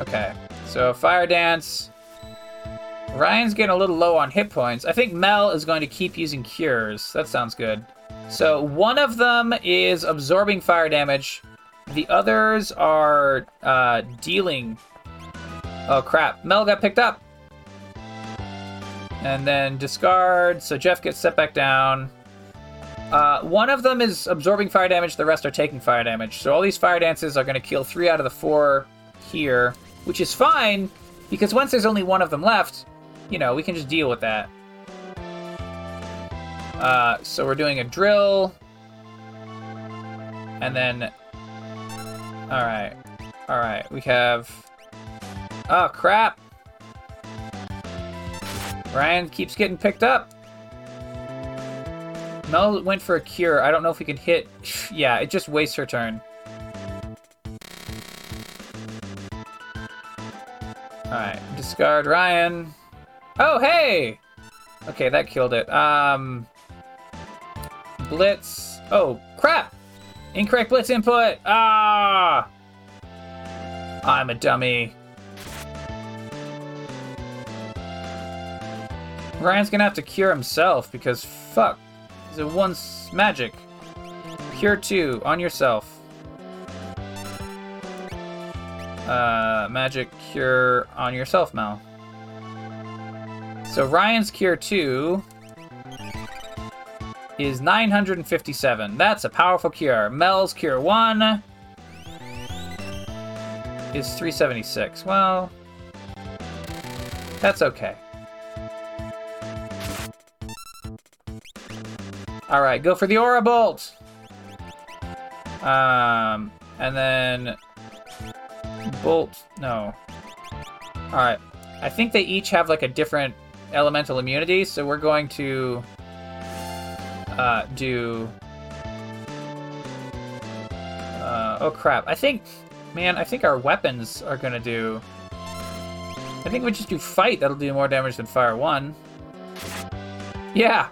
Okay, so fire dance. Ryan's getting a little low on hit points. I think Mel is going to keep using cures. That sounds good. So one of them is absorbing fire damage. The others are uh, dealing. Oh crap! Mel got picked up. And then discard, so Jeff gets set back down. Uh, one of them is absorbing fire damage, the rest are taking fire damage. So all these fire dances are going to kill three out of the four here, which is fine, because once there's only one of them left, you know, we can just deal with that. Uh, so we're doing a drill. And then Alright. Alright, we have... Oh, crap! Ryan keeps getting picked up. Mel went for a cure. I don't know if we can hit... Yeah, it just wastes her turn. Alright, discard Ryan. Oh, hey! Okay, that killed it. Um... Blitz. Oh, crap! Incorrect blitz input! Ah! I'm a dummy. Ryan's gonna have to cure himself because fuck. Is it once magic? Cure two on yourself. Uh, magic cure on yourself, Mel. So Ryan's cure two is 957. That's a powerful cure. Mel's cure 1 is 376. Well, that's okay. All right, go for the Aura Bolt. Um, and then Bolt. No. All right. I think they each have like a different elemental immunity, so we're going to uh, do. Uh, oh crap! I think, man, I think our weapons are gonna do. I think we just do fight. That'll do more damage than fire one. Yeah.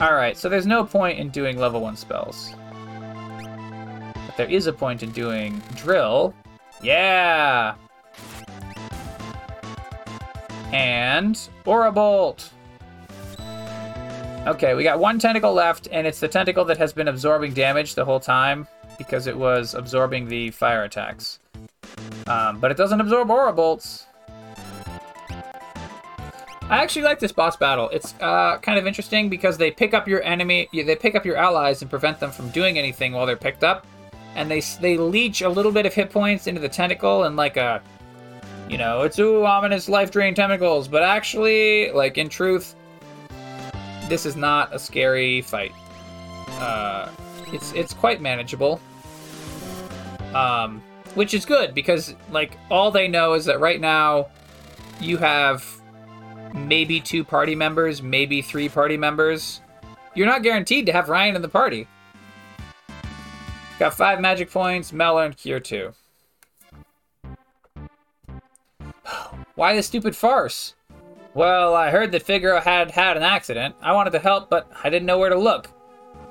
All right. So there's no point in doing level one spells. But there is a point in doing drill. Yeah. And Aura Bolt. Okay, we got one tentacle left, and it's the tentacle that has been absorbing damage the whole time because it was absorbing the fire attacks. Um, but it doesn't absorb aura bolts. I actually like this boss battle. It's uh, kind of interesting because they pick up your enemy, they pick up your allies and prevent them from doing anything while they're picked up, and they they leech a little bit of hit points into the tentacle and like a, you know, it's ooh ominous life drain tentacles, but actually, like in truth, this is not a scary fight. Uh, it's it's quite manageable. Um, which is good because like all they know is that right now you have maybe two party members, maybe three party members. You're not guaranteed to have Ryan in the party. Got five magic points. Mel earned cure two. Why the stupid farce? Well, I heard that Figaro had had an accident. I wanted to help, but I didn't know where to look.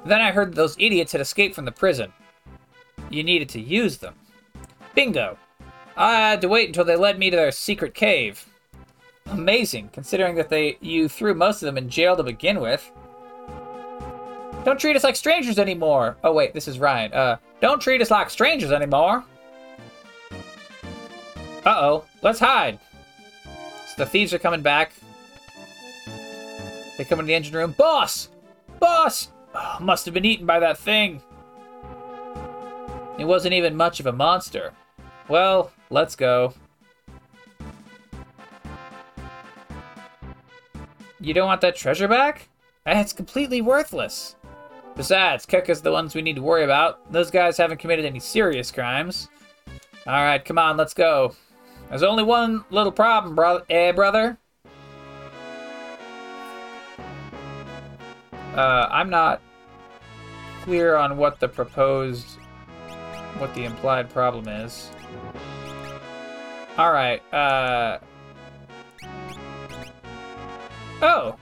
Then I heard that those idiots had escaped from the prison. You needed to use them. Bingo! I had to wait until they led me to their secret cave. Amazing, considering that they you threw most of them in jail to begin with. Don't treat us like strangers anymore. Oh wait, this is Ryan. Uh, don't treat us like strangers anymore. Uh-oh, let's hide. The thieves are coming back. They come into the engine room. Boss! Boss! Oh, must have been eaten by that thing. It wasn't even much of a monster. Well, let's go. You don't want that treasure back? It's completely worthless. Besides, Kefka's the ones we need to worry about. Those guys haven't committed any serious crimes. Alright, come on, let's go. There's only one little problem, brother. Eh, brother? Uh, I'm not clear on what the proposed, what the implied problem is. Alright, uh... Oh!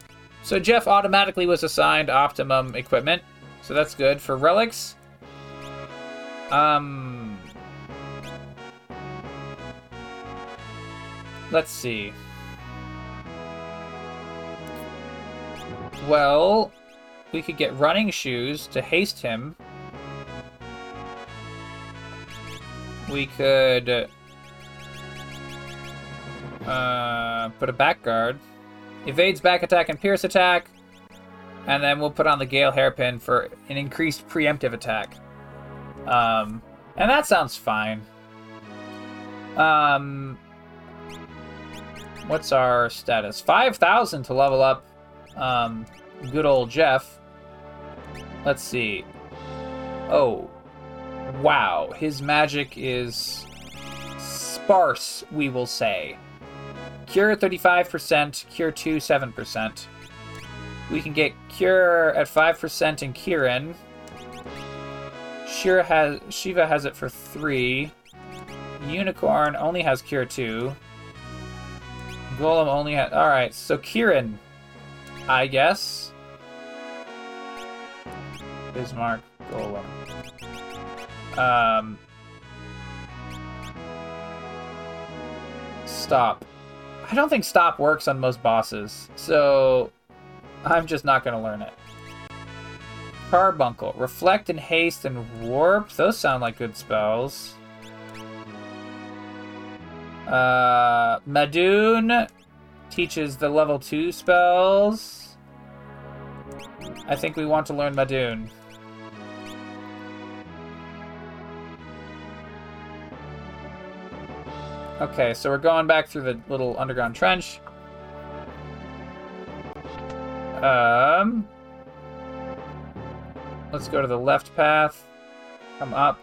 So Jeff automatically was assigned Optimum equipment. So that's good. For relics, um, let's see. Well, we could get running shoes to haste him. We could uh, put a back guard. Evades back attack and pierce attack. And then we'll put on the Gale Hairpin for an increased preemptive attack. Um, and that sounds fine. Um, what's our status? 5,000 to level up um, good old Jeff. Let's see. Oh, wow. His magic is sparse, we will say. Cure 35%, Cure 2 7%. We can get Cure at 5% in Kirin. Shira has Shiva has it for 3. Unicorn only has Cure 2. Golem only has... Alright, so Kirin, I guess. Bismarck, Golem. Um... Stop. I don't think stop works on most bosses, so I'm just not going to learn it. Carbuncle. Reflect and Haste and Warp. Those sound like good spells. Uh, Maduin teaches the level 2 spells. I think we want to learn Maduin. Okay, so we're going back through the little underground trench. Um, let's go to the left path. Come up.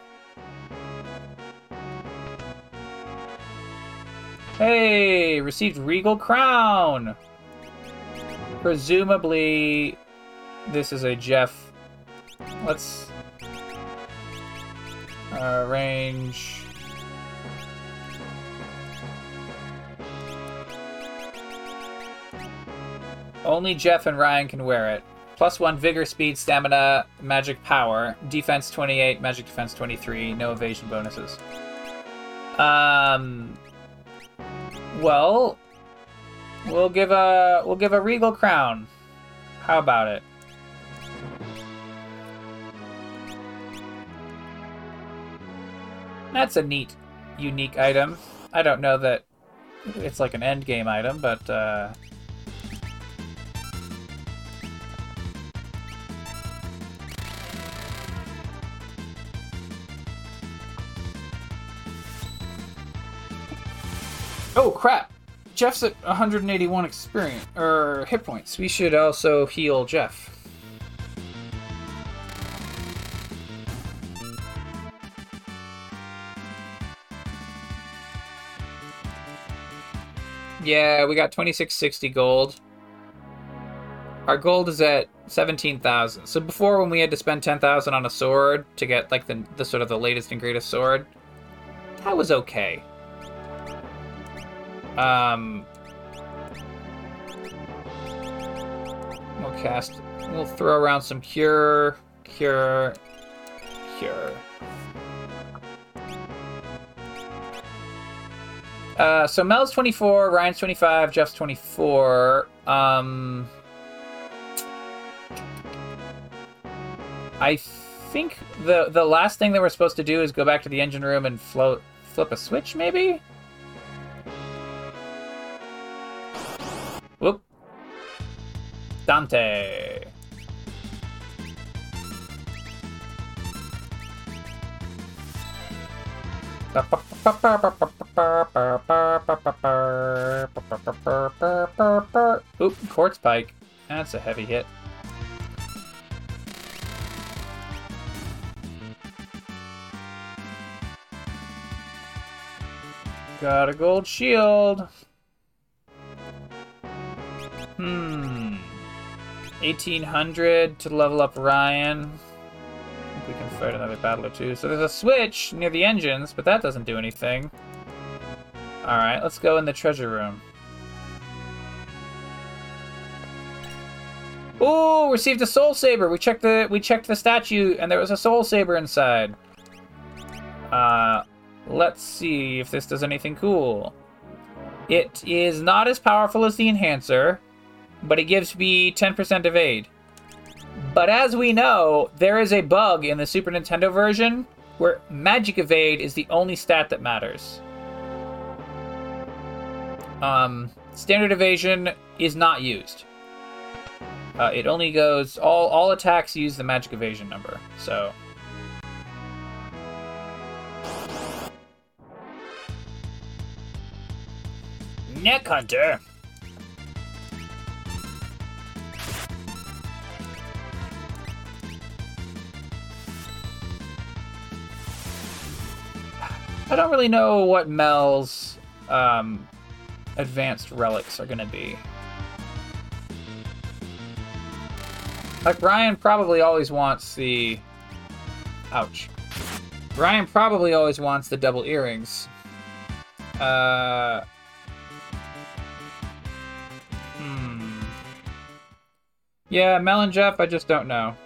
Hey, received Regal Crown. Presumably, this is a Jeff. Let's arrange. Only Jeff and Ryan can wear it. Plus one vigor, speed, stamina, magic power, defense 28, magic defense 23, no evasion bonuses. Um. Well, we'll give a we'll give a regal crown. How about it? That's a neat, unique item. I don't know that it's like an end game item, but uh, Oh crap! Jeff's at 181 experience or hit points. We should also heal Jeff. Yeah, we got 2660 gold. Our gold is at 17,000. So before when we had to spend 10,000 on a sword to get like the, the sort of the latest and greatest sword, that was okay. Um, we'll cast. We'll throw around some cure. Cure. Cure. Uh, so Mel's 24, Ryan's 25, Jeff's 24. Um, I think the the last thing that we're supposed to do is go back to the engine room and float flip a switch, maybe. Whoop. Dante. Oop, quartz pike. That's a heavy hit. Got a gold shield. Hmm. 1800 to level up Ryan. I think we can fight another battle or two. So there's a switch near the engines, but that doesn't do anything. Alright, let's go in the treasure room. Ooh, received a soul saber. We checked the we checked the statue and there was a soul saber inside. Uh let's see if this does anything cool. It is not as powerful as the enhancer, but it gives me 10% evade. But as we know, there is a bug in the Super Nintendo version where magic evade is the only stat that matters. Um, standard evasion is not used. Uh, it only goes all all attacks use the magic evasion number. So. Neck Hunter. I don't really know what Mel's um, advanced relics are going to be. Like, Ryan probably always wants the... Ouch. Ryan probably always wants the double earrings. Uh... Hmm. Yeah, Mel and Jeff, I just don't know.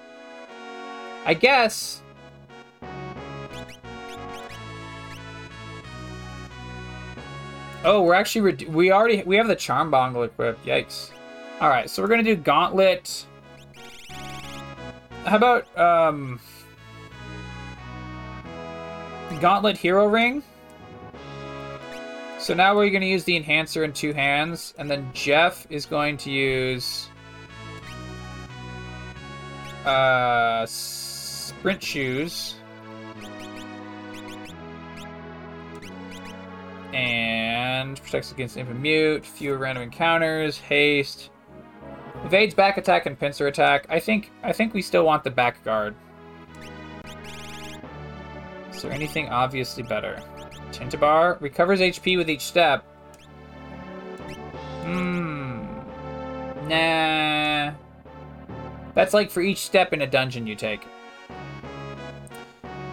I guess... Oh, we're actually... we already... We have the Charm Bangle equipped. Yikes. Alright, so we're gonna do Gauntlet... How about, um... Gauntlet Hero Ring? So now we're to use the Enhancer in two hands, and then Jeff is going to use... Uh... Sprint Shoes. And protects against infant mute, fewer random encounters, haste, Evades back attack and pincer attack. I think I think we still want the back guard. Is there anything obviously better? Tintinabar recovers HP with each step. Hmm. Nah. That's like for each step in a dungeon you take.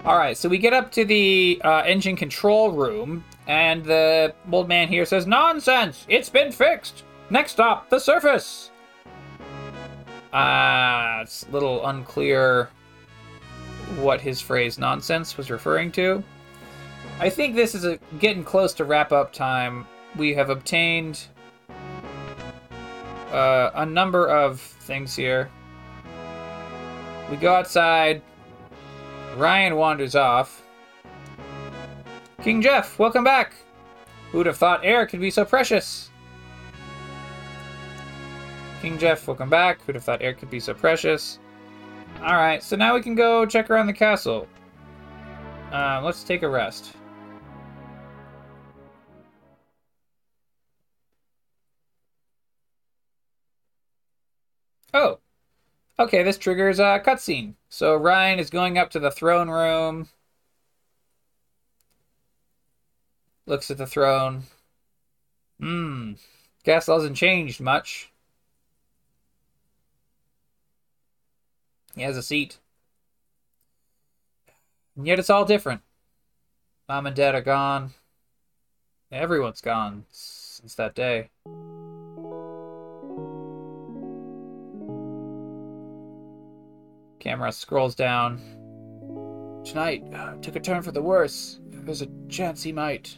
Alright, so we get up to the uh, engine control room, and the old man here says, Nonsense! It's been fixed! Next stop, the surface! Ah, uh, it's a little unclear what his phrase nonsense was referring to. I think this is a, getting close to wrap up time. We have obtained uh, a number of things here. We go outside. Ryan wanders off. King Jeff, welcome back. Who'd have thought air could be so precious? King Jeff, welcome back. Who'd have thought air could be so precious? Alright, so now we can go check around the castle. Uh, let's take a rest. Oh. Okay, this triggers a cutscene. So Ryan is going up to the throne room. Looks at the throne. Hmm. Castle hasn't changed much. He has a seat. And yet it's all different. Mom and Dad are gone. Everyone's gone since that day. Camera scrolls down. Tonight uh, took a turn for the worse. There's a chance he might.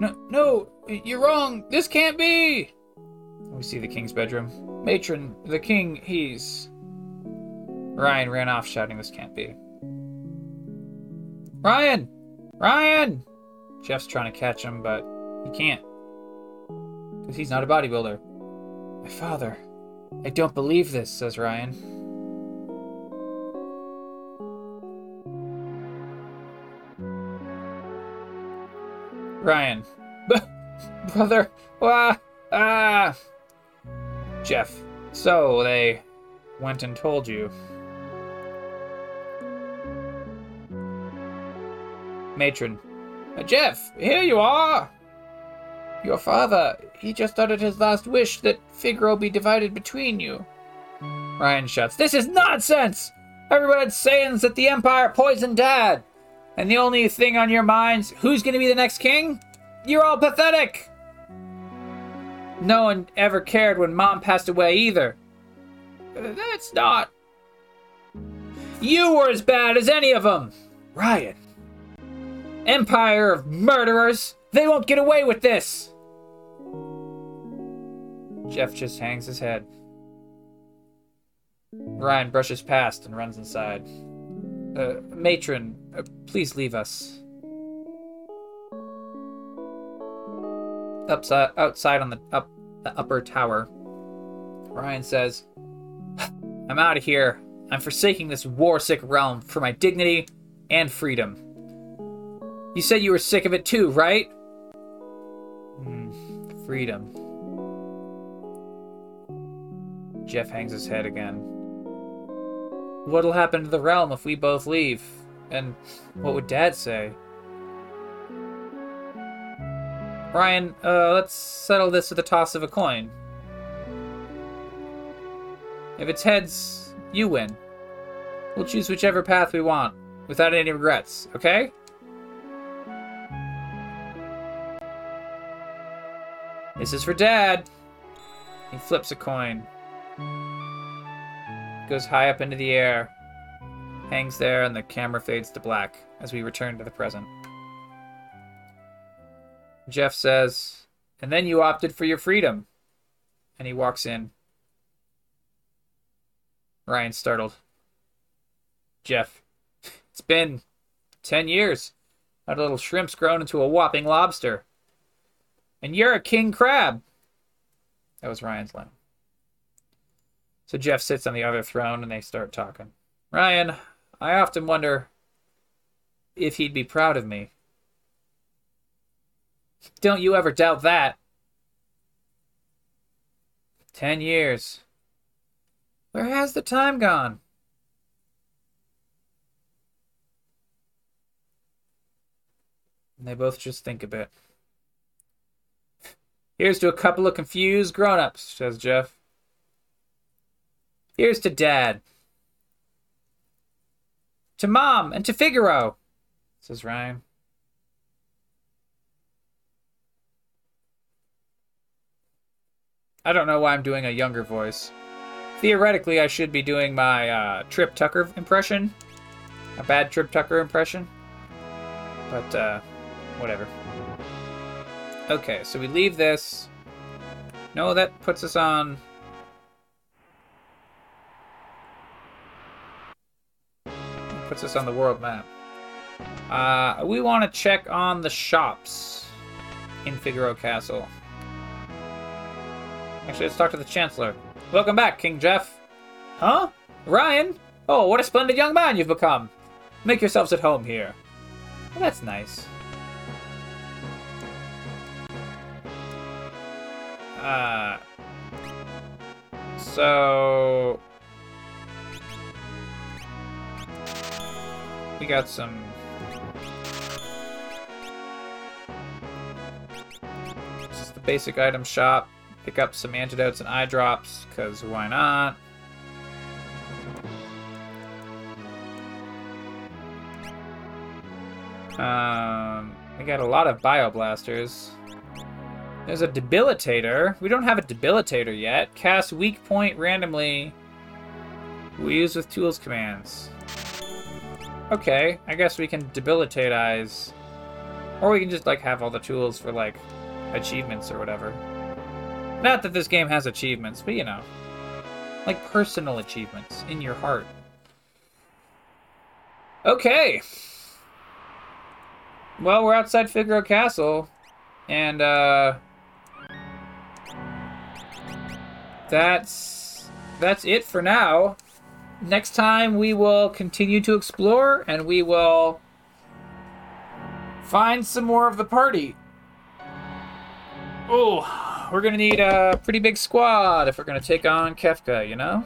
No, no, you're wrong. This can't be. We see the king's bedroom. Matron, the king, he's. Ryan ran off shouting, This can't be. Ryan! Ryan! Jeff's trying to catch him, but he can't. Because he's not a bodybuilder. My father. I don't believe this, says Ryan. Ryan. Brother. Ah. Ah. Jeff. So they went and told you. Matron. Uh, Jeff, here you are! Your father, he just uttered his last wish that Figaro be divided between you. Ryan shouts, This is nonsense! Everyone's saying that the Empire poisoned Dad! And the only thing on your minds, who's gonna be the next king? You're all pathetic! No one ever cared when Mom passed away either. That's not. You were as bad as any of them! Ryan. Empire of murderers! They won't get away with this! Jeff just hangs his head. Ryan brushes past and runs inside. Uh, matron, uh, please leave us. Upside, outside on the up the upper tower, Ryan says, "I'm out of here. I'm forsaking this war-sick realm for my dignity and freedom." You said you were sick of it too, right? Mm, freedom. Jeff hangs his head again. What'll happen to the realm if we both leave? And what would Dad say? Ryan, uh, let's settle this with a toss of a coin. If it's heads, you win. We'll choose whichever path we want, without any regrets, okay? This is for Dad. He flips a coin. Goes high up into the air. Hangs there, and the camera fades to black as we return to the present. Jeff says, And then you opted for your freedom. And he walks in. Ryan startled. Jeff, it's been 10 years. That little shrimp's grown into a whopping lobster. And you're a king crab. That was Ryan's line. So Jeff sits on the other throne and they start talking. Ryan, I often wonder if he'd be proud of me. Don't you ever doubt that. Ten years. Where has the time gone? And they both just think a bit. Here's to a couple of confused grown-ups, says Jeff. Here's to Dad. To Mom and to Figaro, says Ryan. I don't know why I'm doing a younger voice. Theoretically, I should be doing my uh, Trip Tucker impression. A bad Trip Tucker impression. But, uh, whatever. Okay, so we leave this. No, that puts us on... Puts us on the world map. Uh, we want to check on the shops in Figaro Castle. Actually, let's talk to the Chancellor. Welcome back, King Jeff. Huh? Ryan? Oh, what a splendid young man you've become. Make yourselves at home here. Well, that's nice. Uh, so we got some this is the basic item shop pick up some antidotes and eye drops because why not um we got a lot of bioblasters there's a debilitator. We don't have a debilitator yet. Cast weak point randomly We use with tools commands. Okay, I guess we can debilitate eyes. Or we can just like have all the tools for like achievements or whatever. Not that this game has achievements, but you know. Like personal achievements in your heart. Okay. Well, we're outside Figaro Castle. And, uh... That's... That's it for now. Next time we will continue to explore, and we will... Find some more of the party. Oh, we're gonna need a pretty big squad if we're gonna take on Kefka, you know?